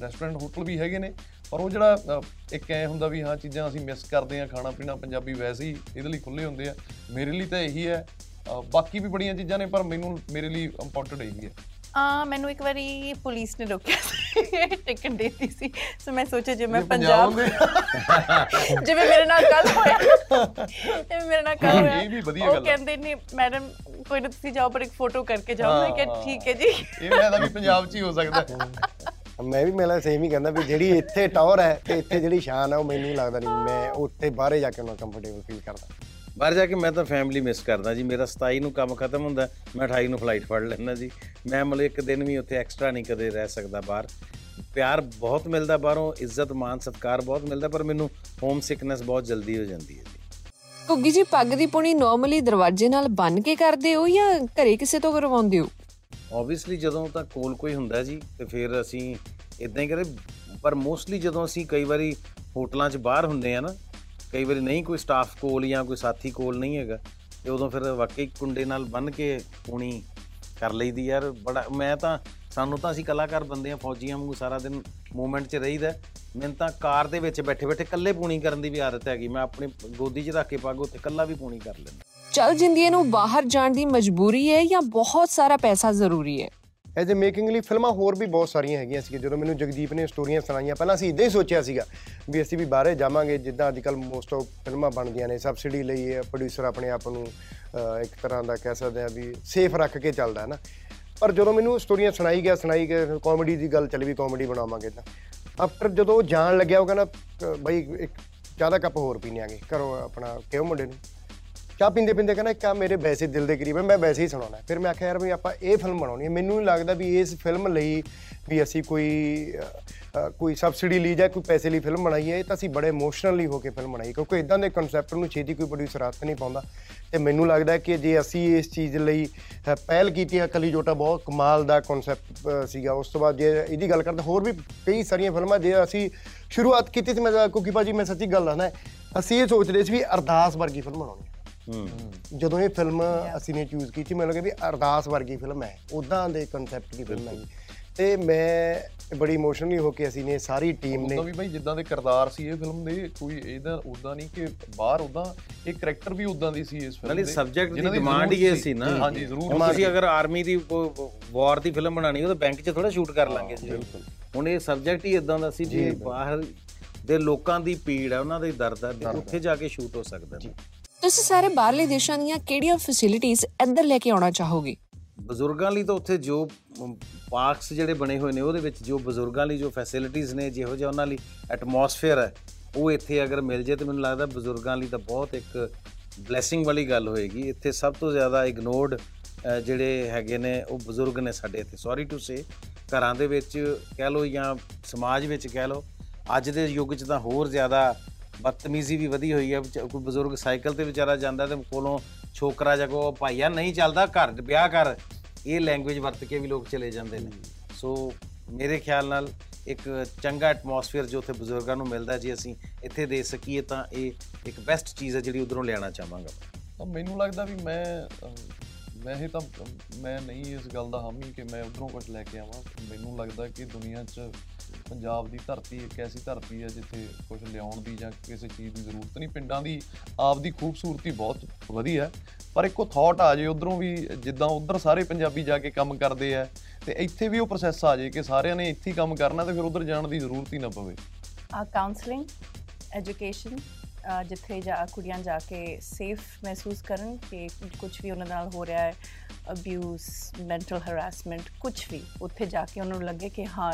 ਰੈਸਟੋਰੈਂਟ ਹੋਟਲ ਵੀ ਹੈਗੇ ਨੇ। ਪਰ ਉਹ ਜਿਹੜਾ ਅਹ, ਇੱਕ ਐ ਹੁੰਦਾ ਵੀ ਹਾਂ ਚੀਜ਼ਾਂ ਅਸੀਂ ਮਿਸ ਕਰਦੇ ਆ ਖਾਣਾ ਪੀਣਾ ਪੰਜਾਬੀ ਵੈਸੇ ਹੀ ਇਹਦੇ ਲਈ ਖੁੱਲੇ ਹੁੰਦੇ ਆ। ਮੇਰੇ ਲਈ ਤਾਂ ਇਹੀ ਹੈ। ਅਹ, ਬਾਕੀ ਵੀ ਬੜੀਆਂ ਚੀਜ਼ਾਂ ਨੇ ਪਰ ਮੈਨੂੰ ਮੇਰੇ ਲਈ ਇੰਪੋਰਟੈਂਟ ਇਹੀ ਹੈ। ਆ ਮੈਨੂੰ ਇੱਕ ਵਾਰੀ ਪੁਲਿਸ ਨੇ ਰੋਕਿਆ ਸੀ ਟਿਕਟ ਦੇਤੀ ਸੀ। ਸੋ ਮੈਂ ਸੋਚਿਆ ਜੇ ਮੈਂ ਪੰਜਾਬ ਜਿਵੇਂ ਮੇਰੇ ਨਾਲ ਕੱਲ ਹੋਇਆ। ਜਿਵੇਂ ਮੇਰੇ ਨਾਲ ਕੱਲ ਹੋਇਆ। ਇਹ ਵੀ ਵਧੀਆ ਉਹ ਗੱਲ ਆ। ਕਹਿੰਦੇ ਨੇ ਮੈਡਮ ਕੋਈ ਨਾ ਤੁਸੀਂ ਜਾਓ ਪਰ ਇੱਕ ਫੋਟੋ ਕਰਕੇ ਜਾਓ। ਮੈਂ ਕਿਹਾ। ਠੀਕ ਹੈ ਜੀ। ਇਹ ਮੈਂ ਵੀ ਪੰਜਾਬ 'ਚ ਹੀ ਹੋ ਸਕਦਾ। ਮੈਂ ਵੀ ਮੇਲਾ ਸੇਮ ਹੀ ਕਹਿੰਦਾ ਵੀ ਜਿਹੜੀ ਇੱਥੇ ਟੌਰ ਹੈ ਤੇ ਇੱਥੇ ਜਿਹੜੀ ਸ਼ਾਨ ਹੈ ਉਹ ਮੈਨੂੰ ਲੱਗਦਾ ਨਹੀਂ। ਮੈਂ ਉੱਥੇ ਬਾਹਰੇ ਜਾ ਕੇ ਉਹਨਾਂ ਕੰਫਰਟੇਬਲ ਫੀਲ ਕਰਦਾ। ਬਾਹਰ ਜਾ ਕੇ ਮੈਂ ਤਾਂ ਫੈਮਿਲੀ ਮਿਸ ਕਰਦਾ ਜੀ। ਮੇਰਾ 27 ਨੂੰ ਕੰਮ ਖਤਮ ਹੁੰਦਾ ਮੈਂ 28 ਨੂੰ ਫਲਾਈਟ ਫੜ ਲੈਂਦਾ ਜੀ। ਮੈਂ ਮਤਲਬ ਇੱਕ ਦਿਨ ਵੀ ਉੱਥੇ ਐਕਸਟਰਾ ਨਹੀਂ ਕਦੇ ਰਹਿ ਸਕਦਾ ਬਾਹਰ। ਪਿਆਰ ਬਹੁਤ ਮਿਲਦਾ ਬਾਹਰੋਂ ਇੱਜ਼ਤ ਮਾਨ ਸਤਿਕਾਰ ਬਹੁਤ ਮਿਲਦਾ ਪਰ ਮੈਨੂੰ ਹੋਮ ਸਿਕਨੈਸ ਬਹੁਤ ਜਲਦੀ ਹੋ ਜਾਂਦੀ ਹੈ ਘੁੱਗੀ ਜੀ ਪੱਗ ਦੀ ਪੁਣੀ ਨਾਰਮਲੀ ਦਰਵਾਜ਼ੇ ਨਾਲ ਬੰਨ ਕੇ ਕਰਦੇ ਹੋ ਜਾਂ ਘਰੇ ਕਿਸੇ ਤੋਂ ਕਰਵਾਉਂਦੇ ਹੋ? ਆਬਵੀਅਸਲੀ ਜਦੋਂ ਤਾਂ ਕੋਲ ਕੋਈ ਹੁੰਦਾ ਜੀ ਤੇ ਫਿਰ ਅਸੀਂ ਇਦਾਂ ਹੀ ਕਰੇ ਪਰ ਮੋਸਟਲੀ ਜਦੋਂ ਅਸੀਂ ਕਈ ਵਾਰੀ ਹੋਟਲਾਂ 'ਚ ਬਾਹਰ ਹੁੰਦੇ ਆ ਨਾ ਕਈ ਵਾਰੀ ਨਹੀਂ ਕੋਈ ਸਟਾਫ ਕੋਲ ਜਾਂ ਕੋਈ ਸਾਥੀ ਕੋਲ ਨਹੀਂ ਹੈਗਾ, ਤੇ ਉਦੋਂ ਫਿਰ ਵਾਕਈ ਕੁੰਡੇ ਨਾਲ ਬੰਨ ਕੇ ਪੂਣੀ ਕਰ ਲਈਦੀ ਯਾਰ। ਬੜਾ, ਮੈਂ ਤਾਂ, ਸਾਨੂੰ ਤਾਂ ਅਸੀਂ ਕਲਾਕਾਰ ਬੰਦੇ ਆ ਫੌਜੀਆਂ ਵਾਂਗੂ ਸਾਰਾ ਦਿਨ ਮੂਵਮੈਂਟ 'ਚ ਰਹੀਦਾ। ਮੈਨੂੰ ਤਾਂ ਕਾਰ ਦੇ ਵਿੱਚ ਬੈਠੇ ਬੈਠੇ ਇਕੱਲੇ ਪੂਣੀ ਕਰਨ ਦੀ ਵੀ ਆਦਤ ਹੈਗੀ। ਮੈਂ ਆਪਣੀ ਗੋਦੀ 'ਚ ਰੱਖ ਕੇ ਪੱਗ ਉੱਤੇ ਇਕੱਲਾ ਵੀ ਪੂਣੀ ਕਰ ਲੈਂਦਾ। ਚੱਲ ਜਿੰਦੀਏ ਨੂੰ ਬਾਹਰ ਜਾਣ ਦੀ ਮਜਬੂਰੀ ਹੈ ਜਾਂ ਬਹੁਤ ਸਾਰਾ ਪੈਸਾ ਜ਼ਰੂਰੀ ਹੈ? ਐਜ਼ ਅ ਮੇਕਿੰਗ ਲਈ ਫਿਲਮਾਂ ਹੋਰ ਵੀ ਬਹੁਤ ਸਾਰੀਆਂ ਹੈਗੀਆਂ ਸੀ ਜਦੋਂ ਮੈਨੂੰ ਜਗਦੀਪ ਨੇ ਸਟੋਰੀਆਂ ਸੁਣਾਈਆਂ ਪਹਿਲਾਂ ਅਸੀਂ ਇਦਾਂ ਹੀ ਸੋਚਿਆ ਸੀਗਾ ਵੀ ਅਸੀਂ ਵੀ ਬਾਹਰੇ ਜਾਵਾਂਗੇ ਜਿੱਦਾਂ ਅੱਜ ਕੱਲ ਮੋਸਟ ਆਫ ਫਿਲਮਾਂ ਬਣਦੀਆਂ ਨੇ ਸਬਸਿਡੀ ਲਈ ਪ੍ਰੋਡਿਊਸਰ ਆਪਣੇ ਆਪ ਨੂੰ ਅਹ, ਇੱਕ ਤਰ੍ਹਾਂ ਦਾ ਕਹਿ ਸਕਦੇ ਆ ਵੀ ਸੇਫ ਰੱਖ ਕੇ ਚੱਲਦਾ ਹੈ ਨਾ। ਪਰ ਜਦੋਂ ਮੈਨੂੰ ਸਟੋਰੀਆਂ ਸੁਣਾਈ ਗਿਆ ਸੁਣਾਈ ਗਿਆ ਕਾਮੇਡੀ ਦੀ ਗੱਲ ਚੱਲੀ ਵੀ ਕਾਮੇਡੀ ਬਣਾਵਾਂਗੇ ਤਾਂ। ਆਫਟਰ ਜਦੋਂ ਉਹ ਜਾਣ ਲੱਗਿਆ ਉਹ ਕਹਿੰਦਾ ਅਹ, ਬਾਈ ਇੱਕ ਚਾਹ ਦਾ ਕੱਪ ਹੋਰ ਪੀਣੇ ਆਗੇ ਘਰੋਂ ਆਪਣਾ ਕਿਉਂ ਮੁੰਡੇ ਨੂੰ? ਚਾਹ ਪੀਂਦੇ ਪੀਂਦੇ ਕਹਿੰਦਾ ਇੱਕ ਆ ਮੇਰੇ ਵੈਸੇ ਦਿਲ ਦੇ ਕਰੀਬ ਹੈ ਮੈਂ ਵੈਸੇ ਹੀ ਸੁਣਾਉਣਾ ਹੈ। ਫਿਰ ਮੈਂ ਆਖਿਆ ਯਾਰ ਵੀ ਆਪਾਂ ਇਹ ਫਿਲਮ ਬਣਾਉਣੀ ਹੈ। ਮੈਨੂੰ ਨਹੀਂ ਲੱਗਦਾ ਵੀ ਇਸ ਫਿਲਮ ਲਈ ਵੀ ਅਸੀਂ ਕੋਈ ਅ, ਅ, ਕੋਈ ਸਬਸਿਡੀ ਲਈ ਜਾਂ ਕੋਈ ਪੈਸੇ ਲਈ ਫਿਲਮ ਬਣਾਈ ਹੈ ਇਹ ਤਾਂ ਅਸੀਂ ਬੜੇ ਇਮੋਸ਼ਨਲੀ ਹੋ ਕੇ ਫਿਲਮ ਬਣਾਈ ਕਿਉਂਕਿ ਇਦਾਂ ਦੇ ਕਨਸੈਪਟ ਨੂੰ ਛੇਤੀ ਕੋਈ ਪ੍ਰੋਡਿਊਸਰ ਹੱਥ ਨਹੀਂ ਪਾਉਂਦਾ। ਤੇ ਮੈਨੂੰ ਲੱਗਦਾ ਕਿ ਜੇ ਅਸੀਂ ਇਸ ਚੀਜ਼ ਲਈ ਅ, ਪਹਿਲ ਕੀਤੀ ਹੈ ਕਲੀ ਜੋਟਾ ਬਹੁਤ ਕਮਾਲ ਦਾ ਕਨਸੈਪਟ ਸੀਗਾ। ਉਸ ਤੋਂ ਬਾਅਦ ਜੇ ਇਹਦੀ ਗੱਲ ਕਰਦੇ ਹੋਰ ਵੀ ਕਈ ਸਾਰੀਆਂ ਫਿਲਮਾਂ ਜੇ ਅਸੀਂ ਸ਼ੁਰੂਆਤ ਕੀਤੀ ਸੀ ਮੈਂ ਕੁਕੀ ਭਾਜੀ ਮੈਂ ਸੱਚੀ ਗੱਲ ਦੱਸਣਾ ਅਸੀਂ ਇਹ ਸੋਚਦੇ ਸੀ ਵੀ ਅਰਦਾਸ ਵਰਗੀ ਫਿਲਮ ਬਣਾਉਣੀ ਹੈ ਹੂੰ। ਜਦੋਂ ਇਹ ਫਿਲਮ ਅਸੀਂ ਨੇ ਚੂਜ਼ ਕੀਤੀ ਮੈਨੂੰ ਲੱਗਿਆ ਵੀ ਅਰਦਾਸ ਵਰਗੀ ਫਿਲਮ ਹੈ। ਉਦਾਂ ਦੇ ਕਨਸੈਪਟ ਦੀ ਫਿਲਮ ਹੈ। ਤੇ ਮੈਂ ਬੜੀ ਇਮੋਸ਼ਨਲੀ ਹੋ ਕੇ ਅਸੀਂ ਨੇ ਸਾਰੀ ਟੀਮ ਨੇ ਉਦਾਂ ਵੀ ਭਾਈ ਜਿੱਦਾਂ ਦੇ ਕਿਰਦਾਰ ਸੀ ਇਹ ਫਿਲਮ ਦੇ ਕੋਈ ਇਹਦਾ ਉਦਾਂ ਨਹੀਂ ਕਿ ਬਾਹਰ ਉਦਾਂ ਇਹ ਕਰੈਕਟਰ ਵੀ ਉਦਾਂ ਦੀ ਸੀ ਇਸ ਫਿਲਮ ਨਾਲੇ ਦੇ। ਸਬਜੈਕਟ ਦੀ ਡਿਮਾਂਡ ਹੀ ਇਹ ਸੀ। ਨਾ। ਹਾਂਜੀ ਜ਼ਰੂਰ ਹੁਣ ਤੁਸੀਂ ਅਗਰ ਆਰਮੀ ਦੀ ਵਾਰ ਦੀ ਫਿਲਮ ਬਣਾਣੀ ਉਹ ਤਾਂ ਬੈਂਕ 'ਚ ਥੋੜਾ ਸ਼ੂਟ ਕਰ ਲਾਂਗੇ ਜੀ। ਹੁਣ ਇਹ ਸਬਜੈਕਟ ਹੀ ਇਦਾਂ ਦਾ ਸੀ ਵੀ ਬਾਹਰ ਦੇ ਲੋਕਾਂ ਦੀ ਪੀੜ ਹੈ ਉਹਨਾਂ ਦੇ ਦਰਦ ਹੈ ਉੱਥੇ ਜਾ ਕੇ ਸ਼ੂਟ ਹੋ ਸਕਦਾ। ਹੈ ਤੁਸੀਂ ਸਾਰੇ ਬਾਹਰਲੇ ਦੇਸ਼ਾਂ ਦੀਆਂ ਕਿਹੜੀਆਂ ਫੈਸਿਲਿਟੀਆਂ ਇੱਧਰ ਲੈ ਕੇ ਆਉਣਾ ਚਾਹੋਗੇ? ਬਜ਼ੁਰਗਾਂ ਲਈ ਤਾਂ ਉੱਥੇ ਜੋ ਪਾਰਕਸ ਜਿਹੜੇ ਬਣੇ ਹੋਏ ਨੇ, ਉਹਦੇ ਵਿੱਚ ਜੋ ਬਜ਼ੁਰਗਾਂ ਲਈ ਜੋ ਫੈਸਿਲਿਟੀਆਂ ਨੇ, ਜਿਹੋ ਜਿਹਾ ਉਹਨਾਂ ਲਈ ਐਟਮੋਸਫੇਅਰ ਹੈ, ਉਹ ਇੱਥੇ ਅਗਰ ਮਿਲ ਜੇ ਤੇ ਮੈਨੂੰ ਲੱਗਦਾ ਬਜ਼ੁਰਗਾਂ ਲਈ ਤਾਂ ਬਹੁਤ ਇੱਕ ਬਲੇਸਿੰਗ ਵਾਲੀ ਗੱਲ ਹੋਏਗੀ। ਇੱਥੇ ਸਭ ਤੋਂ ਜ਼ਿਆਦਾ ਇਗਨੋਰਡ ਜਿਹੜੇ ਹੈਗੇ ਨੇ, ਉਹ ਬਜ਼ੁਰਗ ਨੇ ਸਾਡੇ ਇੱਥੇ। ਸੌਰੀ ਟੂ ਸੇ ਘਰਾਂ ਦੇ ਵਿੱਚ ਕਹਿ ਲਓ ਜਾਂ ਸਮਾਜ ਵਿੱਚ ਕਹਿ ਲਓ, ਅੱਜ ਦੇ ਯੁੱਗ 'ਚ ਤਾਂ ਹੋਰ ਜ਼ਿਆਦਾ ਬਦਤਮੀਜ਼ੀ ਵੀ ਵਧੀ ਹੋਈ ਹੈ ਕੋਈ ਬਜ਼ੁਰਗ ਸਾਈਕਲ ਤੇ ਵਿਚਾਰਾ ਜਾਂਦਾ ਤੇ ਕੋਲੋਂ ਛੋਕਰਾ ਜਾਂ ਕੋ ਭਾਈਆ ਨਹੀਂ ਚੱਲਦਾ ਘਰ ਵਿਆਹ ਕਰ ਇਹ ਲੈਂਗੁਏਜ ਵਰਤ ਕੇ ਵੀ ਲੋਕ ਚਲੇ ਜਾਂਦੇ ਨੇ। ਸੋ ਮੇਰੇ ਖਿਆਲ ਨਾਲ ਇੱਕ ਚੰਗਾ ਐਟਮੋਸਫੇਅਰ ਜੋ ਉੱਥੇ ਬਜ਼ੁਰਗਾਂ ਨੂੰ ਮਿਲਦਾ ਜੇ ਅਸੀਂ ਇੱਥੇ ਦੇ ਸਕੀਏ ਤਾਂ ਇਹ ਇੱਕ ਬੈਸਟ ਚੀਜ਼ ਹੈ ਜਿਹੜੀ ਉਧਰੋਂ ਲਿਆਉਣਾ ਚਾਹਾਂਗਾ। ਤਾਂ ਮੈਨੂੰ ਲੱਗਦਾ ਵੀ ਮੈਂ ਮੈਂ ਇਹ ਤਾਂ ਮੈਂ ਨਹੀਂ ਇਸ ਗੱਲ ਦਾ ਹਾਮੀ ਕਿ ਮੈਂ ਉਧਰੋਂ ਕੁਝ ਲੈ ਕੇ ਆਵਾਂ। ਮੈਨੂੰ ਲੱਗਦਾ ਕਿ ਦੁਨੀਆ 'ਚ ਪੰਜਾਬ ਦੀ ਧਰਤੀ ਇੱਕ ਐਸੀ ਧਰਤੀ ਹੈ ਜਿੱਥੇ ਕੁਝ ਲਿਆਉਣ ਦੀ ਜਾਂ ਕਿਸੇ ਚੀਜ਼ ਦੀ ਜ਼ਰੂਰਤ ਨਹੀਂ, ਪਿੰਡਾਂ ਦੀ ਆਪ ਦੀ ਖੂਬਸੂਰਤੀ ਬਹੁਤ ਵਧੀਆ ਹੈ। ਪਰ ਇੱਕੋ ਥਾਟ ਆ ਜੇ ਉਧਰੋਂ ਵੀ ਜਿੱਦਾਂ ਉਧਰ ਸਾਰੇ ਪੰਜਾਬੀ ਜਾ ਕੇ ਕੰਮ ਕਰਦੇ ਆ ਤੇ ਇੱਥੇ ਵੀ ਉਹ ਪ੍ਰੋਸੈਸ ਆ ਜੇ ਕਿ ਸਾਰਿਆਂ ਨੇ ਇੱਥੇ ਹੀ ਕੰਮ ਕਰਨਾ ਤੇ ਫਿਰ ਉਧਰ ਜਾਣ ਦੀ ਜ਼ਰੂਰਤ ਹੀ ਨਾ ਪਵੇ ਆ ਕਾਉਂਸਲਿੰਗ ਐਜੂਕੇਸ਼ਨ ਜਿੱਥੇ ਜਾ ਕੁੜੀਆਂ ਜਾ ਕੇ ਸੇਫ ਮਹਿਸੂਸ ਕਰਨ ਕਿ ਕੁਝ ਵੀ ਉਹਨਾਂ ਨਾਲ ਹੋ ਰਿਹਾ ਹੈ ਅਬਿਊਜ਼ ਮੈਂਟਲ ਹਰਾਸਮੈਂਟ ਕੁਝ ਵੀ ਉੱਥੇ ਜਾ ਕੇ ਉਹਨਾਂ ਨੂੰ ਲੱਗੇ ਕਿ ਹਾਂ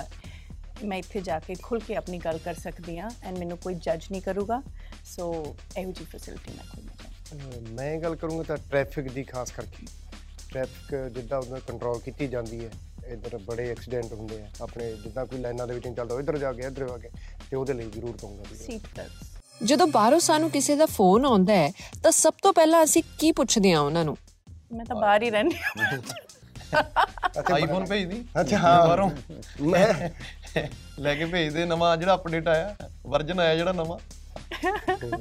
ਮੈਂ ਇੱਥੇ ਜਾ ਕੇ ਖੁੱਲ ਕੇ ਆਪਣੀ ਗੱਲ ਕਰ ਸਕਦੀ ਹਾਂ ਐਂਡ ਮੈਨੂੰ ਕੋਈ ਜੱਜ ਨਹੀਂ ਕਰੂਗਾ। ਸੋ ਇਹੋ ਜਿਹੀ ਫੈਸਿਲਿਟੀ ਮੈਂ ਚਾਹੁੰਦੀ ਅਹ ਮੈਂ ਗੱਲ ਕਰੂੰਗਾ ਤਾਂ ਟ੍ਰੈਫਿਕ ਦੀ ਖਾਸ ਕਰਕੇ। ਟ੍ਰੈਫਿਕ ਜਿੱਦਾਂ ਉਹਨਾਂ ਕੰਟਰੋਲ ਕੀਤੀ ਜਾਂਦੀ ਹੈ ਇੱਧਰ ਬੜੇ ਐਕਸੀਡੈਂਟ ਹੁੰਦੇ ਆ ਆਪਣੇ ਜਿੱਦਾਂ ਕੋਈ ਲਾਈਨਾਂ ਦੇ ਵਿੱਚ ਨਹੀਂ ਚੱਲਦਾ ਇੱਧਰ ਜਾ ਕੇ ਇੱਧਰ ਆ ਕੇ ਤੇ ਉਹਦੇ ਲਈ ਜ਼ਰੂਰ ਕਹੂੰਗਾ ਸੀਟ ਬੈਲਟਸ ਜਦੋਂ ਬਾਹਰੋਂ ਸਾਨੂੰ ਕਿਸੇ ਦਾ ਫੋਨ ਆਉਂਦਾ ਹੈ ਤਾਂ ਸਭ ਤੋਂ ਪਹਿਲਾਂ ਅਸੀਂ ਕੀ ਪੁੱਛਦੇ ਹਾਂ ਉਹਨਾਂ ਨੂੰ? ਮੈਂ ਤਾਂ ਬਾਹਰ ਹੀ ਰਹਿੰਦੀ ਹਾਂ। ਆਈਫੋਨ ਭੇਜਦੀ? ਅੱਛਾ, ਹਾਂ। ਬਾਹਰੋਂ? ਮੈਂ ਲੈ ਕੇ ਭੇਜਦੇ ਨਵਾਂ ਜਿਹੜਾ ਅਪਡੇਟ ਆਇਆ ਵਰਜਨ ਆਇਆ ਜਿਹੜਾ ਨਵਾਂ।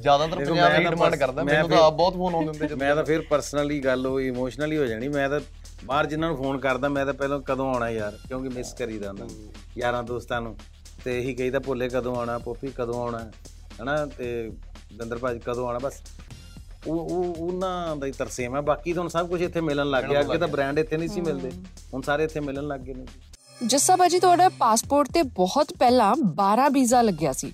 ਜ਼ਿਆਦਾਤਰ ਪੰਜਾਬ ਦੀ ਡਿਮਾਂਡ ਕਰਦਾ ਮੈਨੂੰ ਤਾਂ ਆਪ ਬਹੁਤ ਫੋਨ ਆਉਂਦੇ ਹੁੰਦੇ ਜਦੋਂ। ਮੈਂ ਤਾਂ ਫਿਰ ਪਰਸਨਲੀ ਗੱਲ ਉਹ ਇਮੋਸ਼ਨਲੀ ਹੋ ਜਾਣੀ ਮੈਂ ਤਾਂ ਬਾਹਰ ਜਿਨ੍ਹਾਂ ਨੂੰ ਫੋਨ ਕਰਦਾ ਮੈਂ ਤਾਂ ਪਹਿਲਾਂ ਕਦੋਂ ਆਉਣਾ ਯਾਰ ਕਿਉਂਕਿ ਮਿਸ ਕਰੀਦਾ ਉਹਨਾਂ ਨੂੰ ਯਾਰਾਂ ਦੋਸਤਾਂ ਨੂੰ ਤੇ ਇਹੀ ਕਹੀਦਾ ਭੋਲੇ ਕਦੋਂ ਆਉਣਾ ਪੋਪੀ ਕਦੋਂ ਆਉਣਾ ਹਨਾ? ਤੇ ਦੰਦਰ ਭਾਜੀ ਕਦੋਂ ਆਉਣਾ ਬਸ ਉਹ ਉਹ ਉਹਨਾਂ ਦਾ ਹੀ ਤਰਸੇਮ ਹੈ। ਬਾਕੀ ਤਾਂ ਹੁਣ ਸਭ ਕੁਝ ਇੱਥੇ ਮਿਲਣ ਲੱਗ ਗਿਆ। ਅੱਗੇ ਤਾਂ ਬ੍ਰਾਂਡ ਇੱਥੇ ਨਹੀਂ ਸੀ ਮਿਲਦੇ। ਹੁਣ ਸਾਰੇ ਇੱਥੇ ਮਿਲਣ ਲੱਗ ਗਏ ਨੇ। ਜੱਸਾ ਬਾਜੀ ਤੁਹਾਡਾ ਪਾਸਪੋਰਟ ਤੇ ਬਹੁਤ ਪਹਿਲਾਂ 12 ਵੀਜ਼ਾ ਲੱਗਿਆ ਸੀ।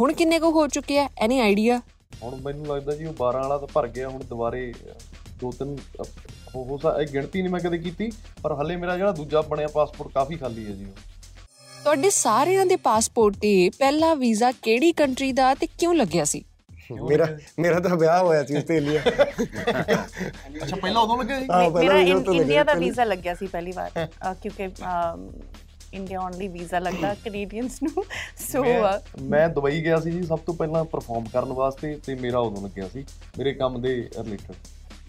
ਹੁਣ ਕਿੰਨੇ ਕੁ ਹੋ ਚੁੱਕੇ ਆ? ਐਨੀ ਆਈਡੀਆ ਹੁਣ ਮੈਨੂੰ ਲੱਗਦਾ ਜੀ ਉਹ 12 ਵਾਲਾ ਤਾਂ ਭਰ ਗਿਆ। ਹੁਣ ਦੁਬਾਰੇ ਦੋ ਤਿੰਨ ਹੋ ਹੋ ਸਾ ਇਹ ਗਿਣਤੀ ਨਹੀਂ ਮੈਂ ਕਦੇ ਕੀਤੀ ਪਰ ਹੱਲੇ ਮੇਰਾ ਜਿਹੜਾ ਦੂਜਾ ਬਣਿਆ ਪਾਸਪੋਰਟ ਕਾਫੀ ਖਾਲੀ ਹੈ ਜੀ। ਤੁਹਾਡੇ ਸਾਰਿਆਂ ਦੇ ਪਾਸਪੋਰਟ ਤੇ ਪਹਿਲਾ ਵੀਜ਼ਾ ਕਿਹੜੀ ਕੰਟਰੀ ਦਾ ਤੇ ਕਿਉਂ ਲੱਗਿਆ ਸੀ? ਮੇਰਾ ਮੇਰਾ ਤਾਂ ਵਿਆਹ ਹੋਇਆ ਸੀ ਆਸਟ੍ਰੇਲੀਆ ਅੱਛਾ ਪਹਿਲਾਂ ਉਦੋਂ ਲੱਗਿਆ ਪਹਿਲਾਂ ਮੇਰਾ ਇੰਡੀਆ ਦਾ ਵੀਜ਼ਾ ਲੱਗਿਆ ਸੀ ਪਹਿਲੀ ਵਾਰ ਕਿਉਂਕਿ ਇੰਡੀਆ ਓਨਲੀ ਵੀਜ਼ਾ ਲੱਗਦਾ ਕੈਨੇਡੀਅਨਸ ਨੂੰ ਸੋ ਮੈਂ ਦੁਬਈ ਗਿਆ ਸੀ ਜੀ ਸਭ ਤੋਂ ਪਹਿਲਾਂ ਪਰਫਾਰਮ ਕਰਨ ਵਾਸਤੇ ਤੇ ਮੇਰਾ ਉਦੋਂ ਲੱਗਿਆ ਸੀ ਮੇਰੇ ਕੰਮ ਦੇ ਰਿਲੇਟਡ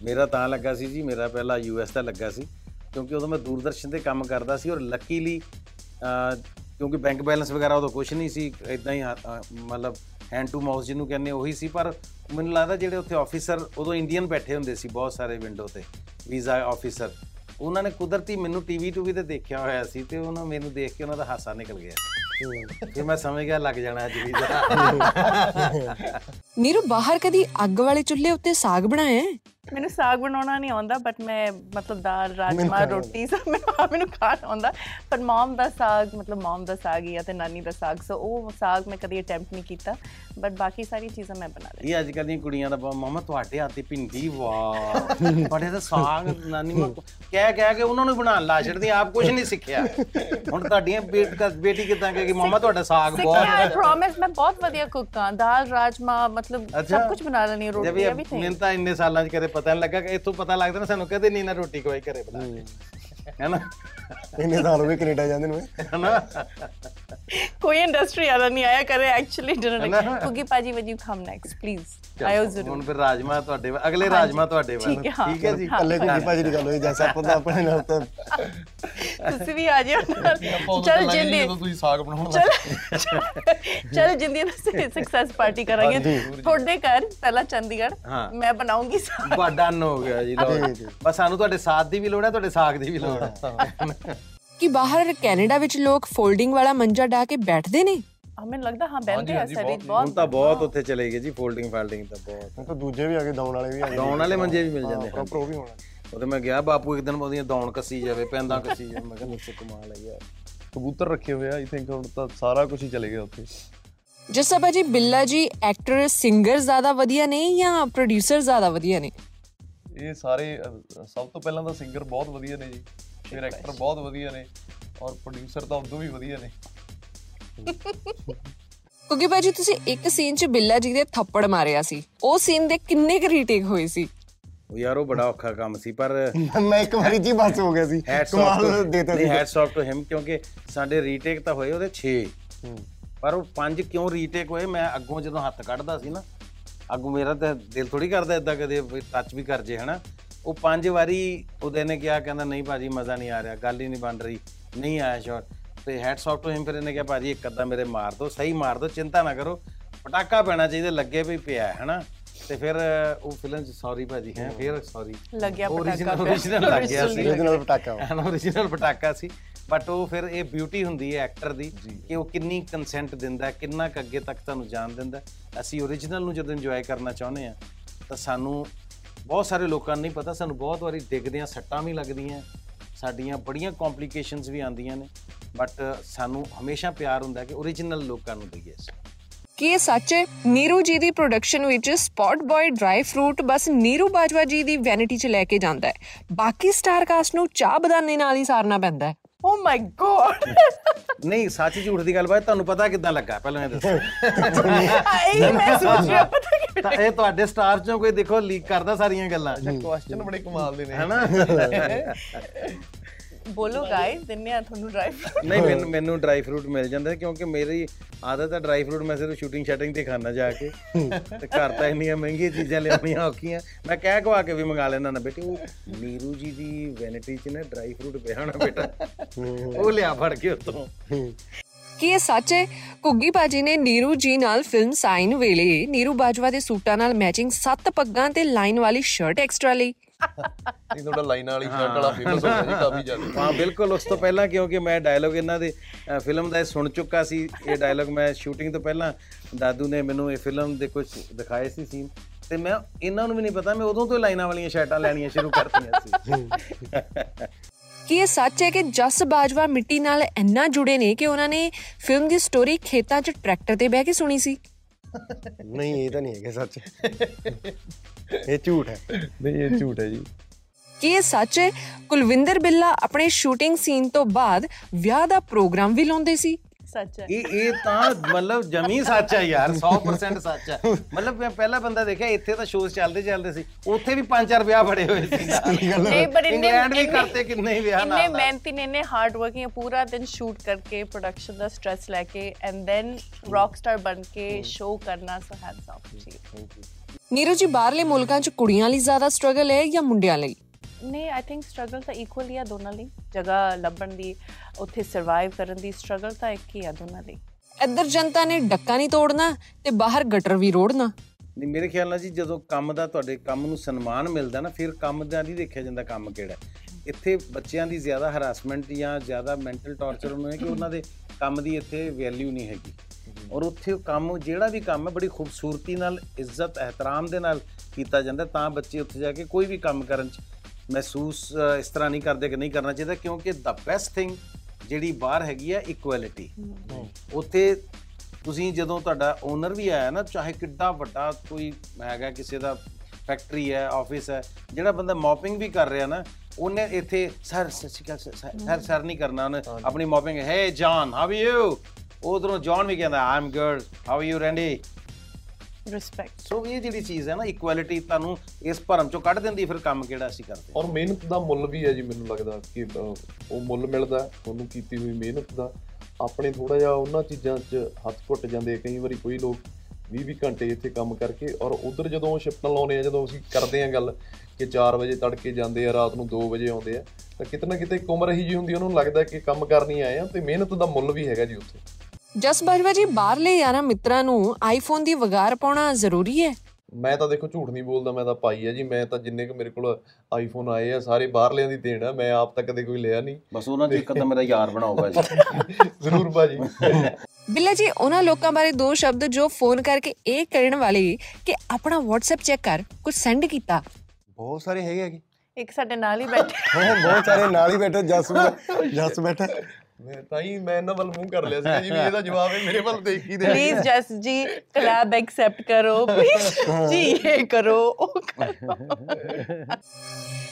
ਮੇਰਾ ਤਾਂ ਲੱਗਾ ਸੀ ਜੀ ਮੇਰਾ ਪਹਿਲਾ ਯੂਐਸ ਦਾ ਲੱਗਾ ਸੀ ਕਿਉਂਕਿ ਉਦੋਂ ਮੈਂ ਦੂਰਦਰਸ਼ਨ ਤੇ ਕੰਮ ਕਰਦਾ ਸੀ ਔਰ ਲੱਕੀਲੀ ਕਿਉਂਕਿ ਬੈਂਕ ਬੈਲੈਂਸ ਵਗੈਰਾ ਉਦੋਂ ਕੁਝ ਨਹੀਂ ਸੀ ਇਦਾਂ ਹੀ ਮਤਲਬ ਹੈਂਡ ਟੂ ਮਾਊਸ ਜਿਹਨੂੰ ਕਹਿੰਦੇ ਉਹੀ ਸੀ, ਪਰ ਮੈਨੂੰ ਲੱਗਦਾ ਜਿਹੜੇ ਉੱਥੇ ਆਫੀਸਰ ਉਦੋਂ ਇੰਡੀਅਨ ਬੈਠੇ ਹੁੰਦੇ ਸੀ ਬਹੁਤ ਸਾਰੇ ਵਿੰਡੋ ਤੇ ਵੀਜ਼ਾ ਆਫੀਸਰ ਉਹਨਾਂ ਨੇ ਕੁਦਰਤੀ ਮੈਨੂੰ ਟੀਵੀ ਟੂਵੀ ਤੇ ਦੇਖਿਆ ਹੋਇਆ ਸੀ ਤੇ ਉਹਨਾਂ ਮੈਨੂੰ ਦੇਖ ਕੇ ਉਹਨਾਂ ਦਾ ਹਾਸਾ ਨਿਕਲ ਗਿਆ। ਫਿਰ ਮੈਂ ਸਮਝ ਗਿਆ ਲੱਗ ਜਾਣਾ ਅੱਜ ਵੀਜ਼ਾ ਨੀਰੂ, ਬਾਹਰ ਕਦੀ ਅੱਗ ਵਾਲੇ ਚੁੱਲ੍ਹੇ ਉੱਤੇ ਸਾਗ ਬਣਾਇਆ ਹੈ? ਮੈਨੂੰ ਸਾਗ ਬਣਾਉਣਾ ਨਹੀਂ ਆਉਂਦਾ ਬਟ ਮੈਂ ਮਤਲਬ ਦਾਲ ਰਾਜਮਾ ਰੋਟੀ ਸਭ ਮੈਨੂੰ ਹਾਂ, ਮੈਨੂੰ ਖਾਣਾ ਆਉਂਦਾ। ਪਰ ਮਮ ਦਾ ਸਾਗ ਮਤਲਬ ਮਮ ਦਾ ਸਾਗ ਜਾਂ ਤੇ ਨਾਨੀ ਦਾ ਸਾਗ ਸੋ ਉਹ ਸਾਗ ਮੈਂ ਕਦੀ ਅਟੈਂਪਟ ਨਹੀਂ ਕੀਤਾ ਬਟ ਬਾਕੀ ਸਾਰੀ ਚੀਜ਼ਾਂ ਮੈਂ ਬਣਾ ਲਈ ਇਹ ਅੱਜ ਕੱਲ੍ਹ ਦੀਆਂ ਕੁੜੀਆਂ ਦਾ ਮਾਮਾ ਤੁਹਾਡੇ ਹੱਥ ਦੀ ਭਿੰਡੀ ਵਾਹ। ਤੁਹਾਡੇ ਤਾਂ ਸਾਗ ਨਾਨੀ ਮਾਂ ਕਹਿ ਕਹਿ ਕੇ ਉਹਨਾਂ ਨੂੰ ਬਣਾਉਣ ਲਾ ਛੱਡਦੀ ਆਪ ਕੁਝ ਨਹੀਂ ਸਿੱਖਿਆ। ਹੁਣ ਤੁਹਾਡੀਆਂ ਬੇਟ- ਬੇਟੀ ਕਿਦਾਂ ਕਹੇਗੀ ਮਾਮਾ ਤੁਹਾਡਾ ਸਾਗ ਸਿੱਖਿਆ ਆਈ ਬਹੁਤ ਪ੍ਰੋਮਿਸ ਮੈਂ ਬਹੁਤ ਵਧੀਆ ਕੁੱਕ ਹਾਂ। ਦਾਲ ਰਾਜਮਾ ਮਤਲਬ। ਸਭ ਕੁਝ ਬਣਾ ਲੈਣੀ ਰੋਟੀ ਇਹ ਐਵਰੀਥਿੰਗ ਮੈਨੂੰ ਤਾਂ ਇੰਨੇ ਸਾਲਾਂ 'ਚ ਕਦੇ ਪਤਾ ਨਹੀਂ ਲੱਗਾ ਕਿ ਇੱਥੋਂ ਪਤਾ ਲੱਗਦਾ ਨਾ ਸਾਨੂੰ ਕਦੇ ਨਹੀਂ ਨਾ ਰੋਟੀ ਕੋਈ ਘਰੇ ਬਣਾ ਕੇ। ਹੈਨਾ? ਇੰਨੇ ਸਾਲ ਹੋ ਗਏ ਕੈਨੇਡਾ ਜਾਂਦੇ ਨੂੰ। ਹੈਨਾ? ਕੋਈ ਇੰਡਸਟਰੀ ਵਾਲਾ ਨਹੀਂ ਆਇਆ ਕਰੇ ਐਕਚੁਅਲੀ ਡਿਨਰ ਕੁਕੀ ਪਾਜੀ ਵਜ ਯੂ ਕਮ ਨੈਕਸਟ ਪਲੀਜ਼ ਆਇਓ ਜ਼ਰੂਰ। ਹੁਣ ਫਿਰ ਰਾਜਮਾ ਤੁਹਾਡੇ ਵੱਲ- ਅਗਲੇ ਰਾਜਮਾ ਤੁਹਾਡੇ ਵੱਲ। ਠੀਕ ਹੈ, ਜੀ? ਕੱਲੇ ਕੋਈ ਭਾਜੀ ਦੀ ਗੱਲ ਹੋਈ ਜੈਸਾ ਪਤਾ ਆਪਣੇ ਨਾਲ ਤਾਂ। ਤੁਸੀਂ ਵੀ ਆ ਜਿਓ ਚਲ ਜਿੰਦੀ ਜਦੋਂ ਤੁਸੀਂ ਸਾਗ ਬਣਾਉਣ ਚਲ ਚਲ ਜਿੰਦੀ ਦਾ ਸਕਸੈਸ ਪਾਰਟੀ ਕਰਾਂਗੇ। ਤੁਹਾਡੇ ਘਰ ਪਹਿਲਾਂ ਚੰਡੀਗੜ੍ਹ। ਮੈਂ ਬਣਾਉਂਗੀ ਸਾਗ। ਬਾ ਡਨ ਹੋ ਗਿਆ ਜੀ ਲਓ। ਬਸ ਸਾਨੂੰ ਤੁਹਾਡੇ ਸਾਥ ਦੀ ਵੀ ਲੋੜ ਹੈ ਤੁਹਾਡੇ ਸਾਗ ਦੀ ਵੀ ਲੋੜ ਹੈ। ਕਿ ਬਾਹਰ ਕੈਨੇਡਾ ਵਿੱਚ ਲੋਕ ਫੋਲਡਿੰਗ ਵਾਲਾ ਮੰਜਾ ਡਾ ਕੇ ਬੈਠਦੇ ਨੇ? ਮੈਨੂੰ ਲੱਗਦਾ ਹਾਂ ਬੈਠਦੇ ਆ ਸਾਡੀ ਬਹੁਤ- ਹੁਣ ਬਹੁਤ ਤਾਂ ਬਹੁਤ ਉੱਥੇ ਚਲੇ ਗਏ ਜੀ ਫੋਲਡਿੰਗ ਫਾਲਡਿੰਗ ਤਾਂ ਬਹੁਤ। ਹੁਣ ਤਾਂ ਦੂਜੇ ਵੀ ਆ ਗਏ ਦੌਣ ਵਾਲੇ ਵੀ ਆ ਗਏ। ਦੌਣ ਵਾਲੇ ਮੰਜੇ ਵੀ ਮਿਲ ਜਾਂਦੇ ਪ੍ਰੋਪਰ ਉਹ ਵੀ ਹੋਣਾ। ਉਹਦੇ ਮੈਂ ਗਿਆ ਬਾਪੂ ਇੱਕ ਦਿਨ ਉਹਦੀਆਂ ਦੌਣ ਕੱਸੀ ਜਾਵੇ ਪੈਂਦਾ ਕੱਸੀ ਜਾਵੇ। ਮੈਂ ਕਿਹਾ ਦੱਸੋ ਕਮਾਲ ਹੈ ਯਾਰ। ਕਬੂਤਰ ਰੱਖੇ ਹੋਏ ਆ ਆਈ ਥਿੰਕ ਹੁਣ ਤਾਂ ਸਾਰਾ ਕੁਝ ਹੀ ਚਲੇ ਗਿਆ ਉੱਥੇ। ਜੱਸਾ ਬਾਜੀ ਬਿੱਲਾ ਜੀ ਐਕਟਰ ਸਿੰਗਰ ਜ਼ਿਆਦਾ ਵਧੀਆ ਨੇ ਜਾਂ ਪ੍ਰੋਡਿਊਸਰ ਜ਼ਿਆਦਾ ਵਧੀਆ ਨੇ? ਇਹ ਸਾਰੇ ਸਭ ਤੋਂ ਪਹਿਲਾਂ ਤਾਂ ਸਿੰਗਰ ਬਹੁਤ ਵਧੀਆ ਨੇ ਜੀ। ਫਿਰ ਐਕਟਰ ਬਹੁਤ ਵਧੀਆ ਨੇ ਔਰ ਪ੍ਰੋਡਿਊਸਰ ਤਾਂ ਉਦੋਂ ਵੀ ਵਧੀਆ ਨੇ। ਕਿਉਂਕਿ ਬਾਜੀ ਤੁਸੀਂ ਇੱਕ ਸੀਨ 'ਚ ਬਿੱਲਾ ਜੀ ਦੇ ਥੱਪੜ ਮਾਰਿਆ ਸੀ। ਉਹ ਸੀਨ ਦੇ ਕਿੰਨੇ ਕੁ ਰੀਟੇਕ ਹੋਏ ਸੀ। ਉਹ ਯਾਰ ਉਹ ਬੜਾ ਔਖਾ ਕੰਮ ਸੀ ਪਰ ਮੈਂ ਇੱਕ ਵਾਰੀ ਜੀ ਬਸ ਹੋ ਗਿਆ ਸੀ। ਕਮਾਲ ਦੇਤਾ ਸੀ। ਹੈਟਸ ਆਫ ਟੂ ਹਿਮ ਕਿਉਂਕਿ ਸਾਡੇ ਰੀਟੇਕ ਤਾਂ ਹੋਏ ਉਹਦੇ 6 ਪਰ ਉਹ ਪੰਜ ਕਿਉਂ ਰੀਟੇਕ ਹੋਏ? ਮੈਂ ਅੱਗੋਂ ਜਦੋਂ ਹੱਥ ਕੱਢਦਾ ਸੀ ਨਾ ਅੱਗੋਂ ਮੇਰਾ ਤਾਂ ਦਿਲ ਥੋੜੀ ਕਰਦਾ ਇਦਾਂ ਕਦੇ ਟੱਚ ਵੀ ਕਰ ਜੇ ਹਨਾ? ਉਹ ਪੰਜ ਵਾਰੀ ਉਹਦੇ ਨੇ ਕਿਹਾ ਕਹਿੰਦਾ ਨਹੀਂ ਭਾਜੀ ਮਜ਼ਾ ਨਹੀਂ ਆ ਰਿਹਾ ਗੱਲ ਹੀ ਨਹੀਂ ਬਣ ਰਹੀ ਨਹੀਂ ਆਇਆ ਸ਼ਾਟ ਤੇ ਹੈਟਸ ਆਫ ਟੂ ਹਿਮ ਫਿਰ ਇਹਨੇ ਕਿਹਾ ਭਾਜੀ ਇੱਕ ਅੱਧਾ ਮੇਰੇ ਮਾਰ ਦਿਓ ਸਹੀ ਮਾਰ ਦਿਓ ਚਿੰਤਾ ਨਾ ਕਰੋ ਪਟਾਕਾ ਪੈਣਾ ਚਾਹੀਦਾ ਲੱਗੇ ਵੀ ਪਿਆ ਹੈ, ਹਨਾ? ਤੇ ਫਿਰ ਉਹ ਫਿਲਮ ਚ ਸੌਰੀ ਭਾਜੀ ਹੈ ਫਿਰ ਸੌਰੀ ਲੱਗਿਆ ਪਟਾਕਾ ਓਰੀਜਨਲ। ਓਰੀਜਨਲ ਲੱਗ ਗਿਆ ਸੀ। Original ਪਟਾਕਾ C. ਬਟ ਉਹ ਫਿਰ ਇਹ ਬਿਊਟੀ ਹੁੰਦੀ ਹੈ ਐਕਟਰ ਦੀ ਕਿ ਉਹ ਕਿੰਨੀ ਕੰਸੈਂਟ ਦਿੰਦਾ ਹੈ, ਕਿੰਨਾ ਕੁ ਅੱਗੇ ਤੱਕ ਤੁਹਾਨੂੰ ਜਾਣ ਦਿੰਦਾ। ਅਸੀਂ ਓਰੀਜਨਲ ਨੂੰ ਜਦੋਂ ਇੰਜੋਏ ਕਰਨਾ ਚਾਹੁੰਦੇ ਆ ਤਾਂ ਸਾਨੂੰ ਬਹੁਤ ਸਾਰੇ ਲੋਕਾਂ ਨੂੰ ਨਹੀਂ ਪਤਾ ਸਾਨੂੰ ਬਹੁਤ ਵਾਰੀ ਡਿੱਗਦੇ ਆ ਸੱਟਾਂ ਵੀ ਲੱਗਦੀਆਂ ਸਾਡੀਆਂ ਬੜੀਆਂ ਕੰਪਲਿਕੇਸ਼ਨਸ ਵੀ ਆਉਂਦੀਆਂ ਨੇ। ਬਟ ਸਾਨੂੰ ਹਮੇਸ਼ਾ ਪਿਆਰ ਹੁੰਦਾ ਕਿ ਓਰੀਜਨਲ ਲੋਕਾਂ ਨੂੰ ਦਈਏ ਕੀ ਇਹ ਸੱਚ ਹੈ? ਨੀਰੂ ਜੀ ਦੀ ਪ੍ਰੋਡਕਸ਼ਨ ਵਿੱਚ ਸਪੌਟ ਬॉय ਡਰਾਈ ਫਰੂਟ ਬਸ ਨੀਰੂ ਬਾਜਵਾ ਜੀ ਦੀ ਵੈਨਿਟੀ 'ਚ ਲੈ ਕੇ ਜਾਂਦਾ ਹੈ। ਬਾਕੀ ਸਟਾਰ ਕਾਸਟ ਨੂੰ ਚਾਹ ਬਦਾਨੇ ਨਾਲ ਹੀ ਸਾਰਨਾ ਪੈਂਦਾ ਹੈ। ਓ ਮਾਈ ਗॉड ਨਹੀਂ ਸੱਚ ਝੂਠ ਦੀ ਗੱਲ ਬਾਤ ਤੁਹਾਨੂੰ ਪਤਾ ਕਿੱਦਾਂ ਲੱਗਾ? ਪਹਿਲਾਂ ਇਹ ਦੱਸੋ। ਇਹ ਮੈਂ ਸੋਚ ਰਿਹਾ ਪਤਾ ਕਿ ਤਾਂ ਇਹ ਤੁਹਾਡੇ ਸਟਾਰ ਚੋਂ ਕੋਈ ਦੇਖੋ ਲੀਕ ਕਰਦਾ ਸਾਰੀਆਂ ਗੱਲਾਂ। ਕੁਐਸਚਨ ਬੜੇ ਕਮਾਲ ਦੇ ਨੇ। ਹੈਨਾ? ਬੋਲੋ ਗਾਇਸ ਦਿੰਨੇ ਆ ਤੁਹਾਨੂੰ ਡਰਾਈਵ ਨਹੀਂ ਮੈਨੂੰ ਮੈਨੂੰ ਡਰਾਈ ਫਰੂਟ ਮਿਲ ਜਾਂਦਾ ਕਿਉਂਕਿ ਮੇਰੀ ਆਦਤ ਹੈ ਡਰਾਈ ਫਰੂਟ ਮੈਂ ਸਿਰਫ ਸ਼ੂਟਿੰਗ ਸ਼ਟਿੰਗ ਤੇ ਖਾਣਾ ਜਾ ਕੇ। ਤੇ ਘਰ ਤਾਂ ਇੰਨੀਆਂ ਮਹਿੰਗੀਆਂ ਚੀਜ਼ਾਂ ਲਿਆਉਣੀਆਂ ਔਖੀਆਂ। ਮੈਂ ਕਹਿ ਕਵਾ ਕੇ ਵੀ ਮੰਗਾ ਲੈਣਾ ਨਾ ਬੇਟੇ ਉਹ ਨੀਰੂ ਜੀ ਦੀ ਵੈਨਿਟੀ 'ਚ ਨਾ ਡਰਾਈ ਫਰੂਟ ਪਿਆ ਹੋਣਾ ਬੇਟਾ। ਉਹ ਲਿਆ ਫੜ ਕੇ ਉੱਤੋਂ। ਕੀ ਇਹ ਸੱਚ ਹੈ? ਕੁੱਗੀ ਬਾਜੀ ਨੇ ਨੀਰੂ ਜੀ ਨਾਲ ਫਿਲਮ ਸਾਈਨ ਵੇਲੇ ਨੀਰੂ ਬਾਜਵਾ ਦੇ ਸੂਟਾਂ ਨਾਲ ਮੈਚਿੰਗ ਸੱਤ ਪੱਗਾਂ ਤੇ ਲਾਈਨ ਵਾਲੀ ਸ਼ਰਟ ਐਕਸਟਰਾ ਲਈ। ਇਹ ਤੁਹਾਡਾ ਲਾਈਨਾਂ ਵਾਲੀ ਸ਼ਰਟ ਵਾਲਾ ਫੇਮਸ ਹੋ ਗਿਆ ਜੀ ਕਾਫੀ ਜ਼ਿਆਦਾ। ਹਾਂ ਬਿਲਕੁਲ ਉਸ ਤੋਂ ਪਹਿਲਾਂ ਕਿਉਂਕਿ ਮੈਂ ਡਾਇਲੋਗ ਇਹਨਾਂ ਦੇ ਫਿਲਮ ਦਾ ਇਹ ਸੁਣ ਚੁੱਕਾ ਸੀ ਇਹ ਡਾਇਲੋਗ ਮੈਂ ਸ਼ੂਟਿੰਗ ਤੋਂ ਪਹਿਲਾਂ ਦਾਦੂ ਨੇ ਮੈਨੂੰ ਇਹ ਫਿਲਮ ਦੇ ਕੁਝ ਦਿਖਾਏ ਸੀ ਸੀਨ ਤੇ ਮੈਂ ਇਹਨਾਂ ਨੂੰ ਵੀ ਨਹੀਂ ਪਤਾ ਮੈਂ ਉਦੋਂ ਤੋਂ ਹੀ ਲਾਈਨਾਂ ਵਾਲੀਆਂ ਸ਼ਰਟਾਂ ਲੈਣੀਆਂ ਸ਼ੁਰੂ ਕਰਤੀਆਂ ਸੀ। ਕੀ ਇਹ ਸੱਚ ਹੈ ਕਿ ਜਸ ਬਾਜਵਾ ਮਿੱਟੀ ਨਾਲ ਇੰਨਾ ਜੁੜੇ ਨੇ ਕਿ ਉਹਨਾਂ ਨੇ ਫਿਲਮ ਦੀ ਸਟੋਰੀ ਖੇਤਾਂ 'ਚ ਟਰੈਕਟਰ ਤੇ ਬਹਿ ਕੇ ਸੁਣੀ ਸੀ? ਨਹੀਂ ਇਹ ਤਾਂ ਨਹੀਂ ਹੈਗਾ ਸੱਚ। ਇਹ ਝੂਠ ਹੈ। ਨਹੀਂ ਇਹ ਝੂਠ ਹੈ ਜੀ। ਕੀ ਇਹ ਸੱਚ ਹੈ? ਕੁਲਵਿੰਦਰ ਬਿੱਲਾ ਆਪਣੇ ਸ਼ੂਟਿੰਗ ਸੀਨ ਤੋਂ ਬਾਅਦ ਵਿਆਹ ਦਾ ਪ੍ਰੋਗਰਾਮ ਵੀ ਲਾਉਂਦੇ ਸੀ। ਸੱਚ ਹੈ। ਇਹ ਇਹ ਤਾਂ ਮਤਲਬ ਜਮੀ ਸੱਚ ਹੈ ਯਾਰ 100% ਸੱਚ ਹੈ। ਮਤਲਬ ਮੈਂ ਪਹਿਲਾ ਬੰਦਾ ਦੇਖਿਆ ਇੱਥੇ ਤਾਂ ਸ਼ੋਜ਼ ਚੱਲਦੇ ਚੱਲਦੇ ਸੀ। ਉੱਥੇ ਵੀ ਪੰਜ ਚਾਰ ਵਿਆਹ ਬੜੇ ਹੋਏ ਸੀ ਨਾਲ। ਨਹੀਂ ਪਰ ਇੰਨੇ ਇੰਗਲੈਂਡ ਵੀ ਇੰਨੇ- ਕਰਤੇ ਕਿੰਨੇ ਹੀ ਵਿਆਹ ਇੰਨੇ ਨਾਲ। ਮਿਹਨਤੀ ਨੇ ਇੰਨੇ ਹਾਰਡ ਵਰਕਿੰਗ ਪੂਰਾ ਦਿਨ ਸ਼ੂਟ ਕਰਕੇ ਪ੍ਰੋਡਕਸ਼ਨ ਦਾ ਸਟ੍ਰੈਸ ਲੈ ਕੇ ਐਂਡ ਦੈਨ ਰੌਕ ਸਟਾਰ ਬਣ ਕੇ ਸ਼ੋਅ ਕਰਨਾ ਸੋ ਹੈਂਡਸ ਆਫ ਜੀ ਨੀਰੂ ਜੀ ਬਾਹਰਲੇ ਮੁਲਕਾਂ 'ਚ ਕੁੜੀਆਂ ਲਈ ਜ਼ਿਆਦਾ ਸਟਰਗਲ ਹੈ ਜਾਂ ਮੁੰਡਿਆਂ ਲਈ? ਨਹੀਂ ਆਈ ਥਿੰਕ ਸਟਰਗਲ ਤਾਂ ਇਕੁਅਲ ਹੀ ਆ ਦੋਨਾਂ ਲਈ। ਜਗ੍ਹਾ ਲੱਭਣ ਦੀ ਉੱਥੇ ਸਰਵਾਈਵ ਕਰਨ ਦੀ ਸਟਰਗਲ ਤਾਂ ਇੱਕ ਹੀ ਆ ਦੋਨਾਂ ਲਈ। ਇੱਧਰ ਜਨਤਾ ਨੇ ਡੱਕਾ ਨਹੀਂ ਤੋੜਨਾ ਤੇ ਬਾਹਰ ਗਟਰ ਵੀ ਰੋੜਨਾ। ਨਹੀਂ ਮੇਰੇ ਖਿਆਲ ਨਾਲ ਜੀ ਜਦੋਂ ਕੰਮ ਦਾ ਤੁਹਾਡੇ ਕੰਮ ਨੂੰ ਸਨਮਾਨ ਮਿਲਦਾ ਨਾ ਫਿਰ ਕੰਮ ਦਾ ਨਹੀਂ ਦੇਖਿਆ ਜਾਂਦਾ ਕੰਮ ਕਿਹੜਾ। ਇੱਥੇ ਬੱਚਿਆਂ ਦੀ ਜ਼ਿਆਦਾ ਹਰਾਸਮੈਂਟ ਜਾਂ ਜ਼ਿਆਦਾ ਮੈਂਟਲ ਟੌਰਚਰ ਉਹਨਾਂ ਹੈ ਕਿ ਉਹਨਾਂ ਦੇ ਕੰਮ ਦੀ ਇੱਥੇ ਵੈਲਿਊ ਨਹੀਂ ਹੈਗੀ। ਔਰ ਉੱਥੇ ਉਹ ਕੰਮ ਜਿਹੜਾ ਵੀ ਕੰਮ ਹੈ ਬੜੀ ਖੂਬਸੂਰਤੀ ਨਾਲ ਇੱਜ਼ਤ ਇਹਤਰਾਮ ਦੇ ਨਾਲ ਕੀਤਾ ਜਾਂਦਾ ਤਾਂ ਬੱਚੇ ਉੱਥੇ ਜਾ ਕੇ ਕੋਈ ਵੀ ਕੰਮ ਕਰਨ ਚ ਮਹਿਸੂਸ ਇਸ ਤਰ੍ਹਾਂ ਨਹੀਂ ਕਰਦੇ ਕਿ ਨਹੀਂ ਕਰਨਾ ਚਾਹੀਦਾ ਕਿਉਂਕਿ ਦ ਬੈਸਟ ਥਿੰਗ ਜਿਹੜੀ ਬਾਹਰ ਹੈਗੀ ਹੈ ਇਕੁਐਲਿਟੀ ਉੱਥੇ ਤੁਸੀਂ ਜਦੋਂ ਤੁਹਾਡਾ ਓਨਰ ਵੀ ਆਇਆ ਨਾ ਚਾਹੇ ਕਿੱਡਾ ਵੱਡਾ ਕੋਈ ਹੈਗਾ ਕਿਸੇ ਦਾ ਫੈਕਟਰੀ ਹੈ ਆਫਿਸ ਹੈ ਜਿਹੜਾ ਬੰਦਾ ਮੌਪਿੰਗ ਵੀ ਕਰ ਰਿਹਾ ਨਾ ਉਹਨੇ ਇੱਥੇ sir Shri sir, sir sir ਨਹੀਂ ਕਰਨਾ ਉਹਨੇ ਆਪਣੀ ਮੌਪਿੰਗ ਹੈ ਜੌਨ ਹਾਊ ਆਰ ਯੂ ਉਧਰੋਂ ਜੌਨ ਵੀ ਕਹਿੰਦਾ I am good how are you Randy respect so ਇਹ ਜਿਹੜੀ ਚੀਜ਼ ਹੈ ਨਾ ਇਕੁਐਲਿਟੀ ਤੁਹਾਨੂੰ ਇਸ ਭਰਮ ਚੋਂ ਕੱਢ ਦਿੰਦੀ ਫਿਰ ਕੰਮ ਕਿਹੜਾ ਅਸੀਂ ਕਰਦੇ। ਔਰ ਮਿਹਨਤ ਦਾ ਮੁੱਲ ਵੀ ਹੈ ਜੀ ਮੈਨੂੰ ਲੱਗਦਾ ਕਿ ਉਹ ਮੁੱਲ ਮਿਲਦਾ ਤੁਹਾਨੂੰ ਕੀਤੀ ਹੋਈ ਮਿਹਨਤ ਦਾ। ਆਪਣੇ ਥੋੜਾ ਜਿਹਾ ਉਹਨਾਂ ਚੀਜ਼ਾਂ 'ਚ ਹੱਥ ਘੁੱਟ ਜਾਂਦੇ। ਕਈ ਵਾਰੀ ਕੋਈ ਲੋਕ 20 20 ਘੰਟੇ ਇੱਥੇ ਕੰਮ ਕਰਕੇ ਔਰ ਉਧਰ ਜਦੋਂ ਸ਼ਿਫਟਾਂ ਲਾਉਣੇ ਆ ਜਦੋਂ ਅਸੀਂ ਕਰਦੇ ਆ ਗੱਲ ਕਿ 4 ਵਜੇ ਤੜਕੇ ਜਾਂਦੇ ਆ ਰਾਤ ਨੂੰ 2 ਵਜੇ ਆਉਂਦੇ ਆ ਤਾਂ ਕਿਤੇ ਨਾ ਕਿਤੇ ਇੱਕ ਉਮਰ ਇਹੀ ਜੀ ਹੁੰਦੀ ਉਹਨਾਂ ਨੂੰ ਲੱਗਦਾ ਕਿ ਕੰਮ ਕਰਨੀ ਆਏ ਆ ਤੇ ਮਿਹਨਤ ਦਾ ਮੁੱਲ ਵੀ ਹੈਗਾ ਜੀ ਉੱਥੇ। ਜਸ ਬਾਜਵਾ ਜੀ ਬਾਹਰਲੇ ਯਾਰਾਂ ਮਿੱਤਰਾਂ ਨੂੰ ਆਈਫੋਨ ਦੀ ਵਗਾਰ ਪਾਉਣਾ ਜ਼ਰੂਰੀ ਹੈ? ਮੈਂ ਤਾਂ ਦੇਖੋ ਝੂਠ ਨਹੀਂ ਬੋਲਦਾ ਮੈਂ ਤਾਂ ਪਾਈ ਹੈ ਜੀ ਮੈਂ ਤਾਂ ਜਿੰਨੇ ਕੁ ਮੇਰੇ ਕੋਲ ਆਈਫੋਨ ਆਏ ਆ ਸਾਰੇ ਬਾਹਰਲਿਆਂ ਦੀ ਦੇਣ ਆ ਮੈਂ ਆਪ ਤਾਂ ਕਦੇ ਕੋਈ ਲਿਆ ਨਹੀਂ। ਬਸ ਉਹਨਾਂ ਚ ਇੱਕ ਤਾਂ ਮੇਰਾ ਯਾਰ ਬਣਾਊਗਾ ਜੀ। ਜ਼ਰੂਰ ਭਾਜੀ। ਬਿੱਲਾ ਜੀ ਉਹਨਾਂ ਲੋਕਾਂ ਬਾਰੇ ਦੋ ਸ਼ਬਦ ਜੋ ਫੋਨ ਕਰਕੇ ਇਹ ਕਹਿਣ ਵਾਲੇ ਕਿ ਆਪਣਾ WhatsApp ਚੈੱਕ ਕਰ ਕੁਝ ਸੈਂਡ ਕੀਤਾ। ਬਹੁਤ ਸਾਰੇ ਹੈਗੇ ਆ ਕਿ ਇੱਕ ਸਾਡੇ ਨਾਲ ਹੀ ਬੈਠੇ। ਉਹ ਬਹੁਤ ਸਾਰੇ ਨਾਲ ਹੀ ਬੈਠੇ ਜਸ ਜਸ ਬੈਠਾ। ਤਾਂ ਹੀ ਮੈਂ ਇਹਨਾਂ ਵੱਲ ਮੂੰਹ ਕਰ ਲਿਆ ਸੀ ਜੀ ਵੀ ਇਹਦਾ ਜਵਾਬ ਹੈ ਮੇਰੇ ਵੱਲ ਦੇਖ ਹੀ ਦੇ ਪਲੀਜ਼ ਜਸ ਜੀ ਕਲੈਬ ਐਕਸੈਪਟ ਕਰੋ ਪਲੀਜ਼ ਜੀ ਇਹ ਕਰੋ ਉਹ ਕਰੋ।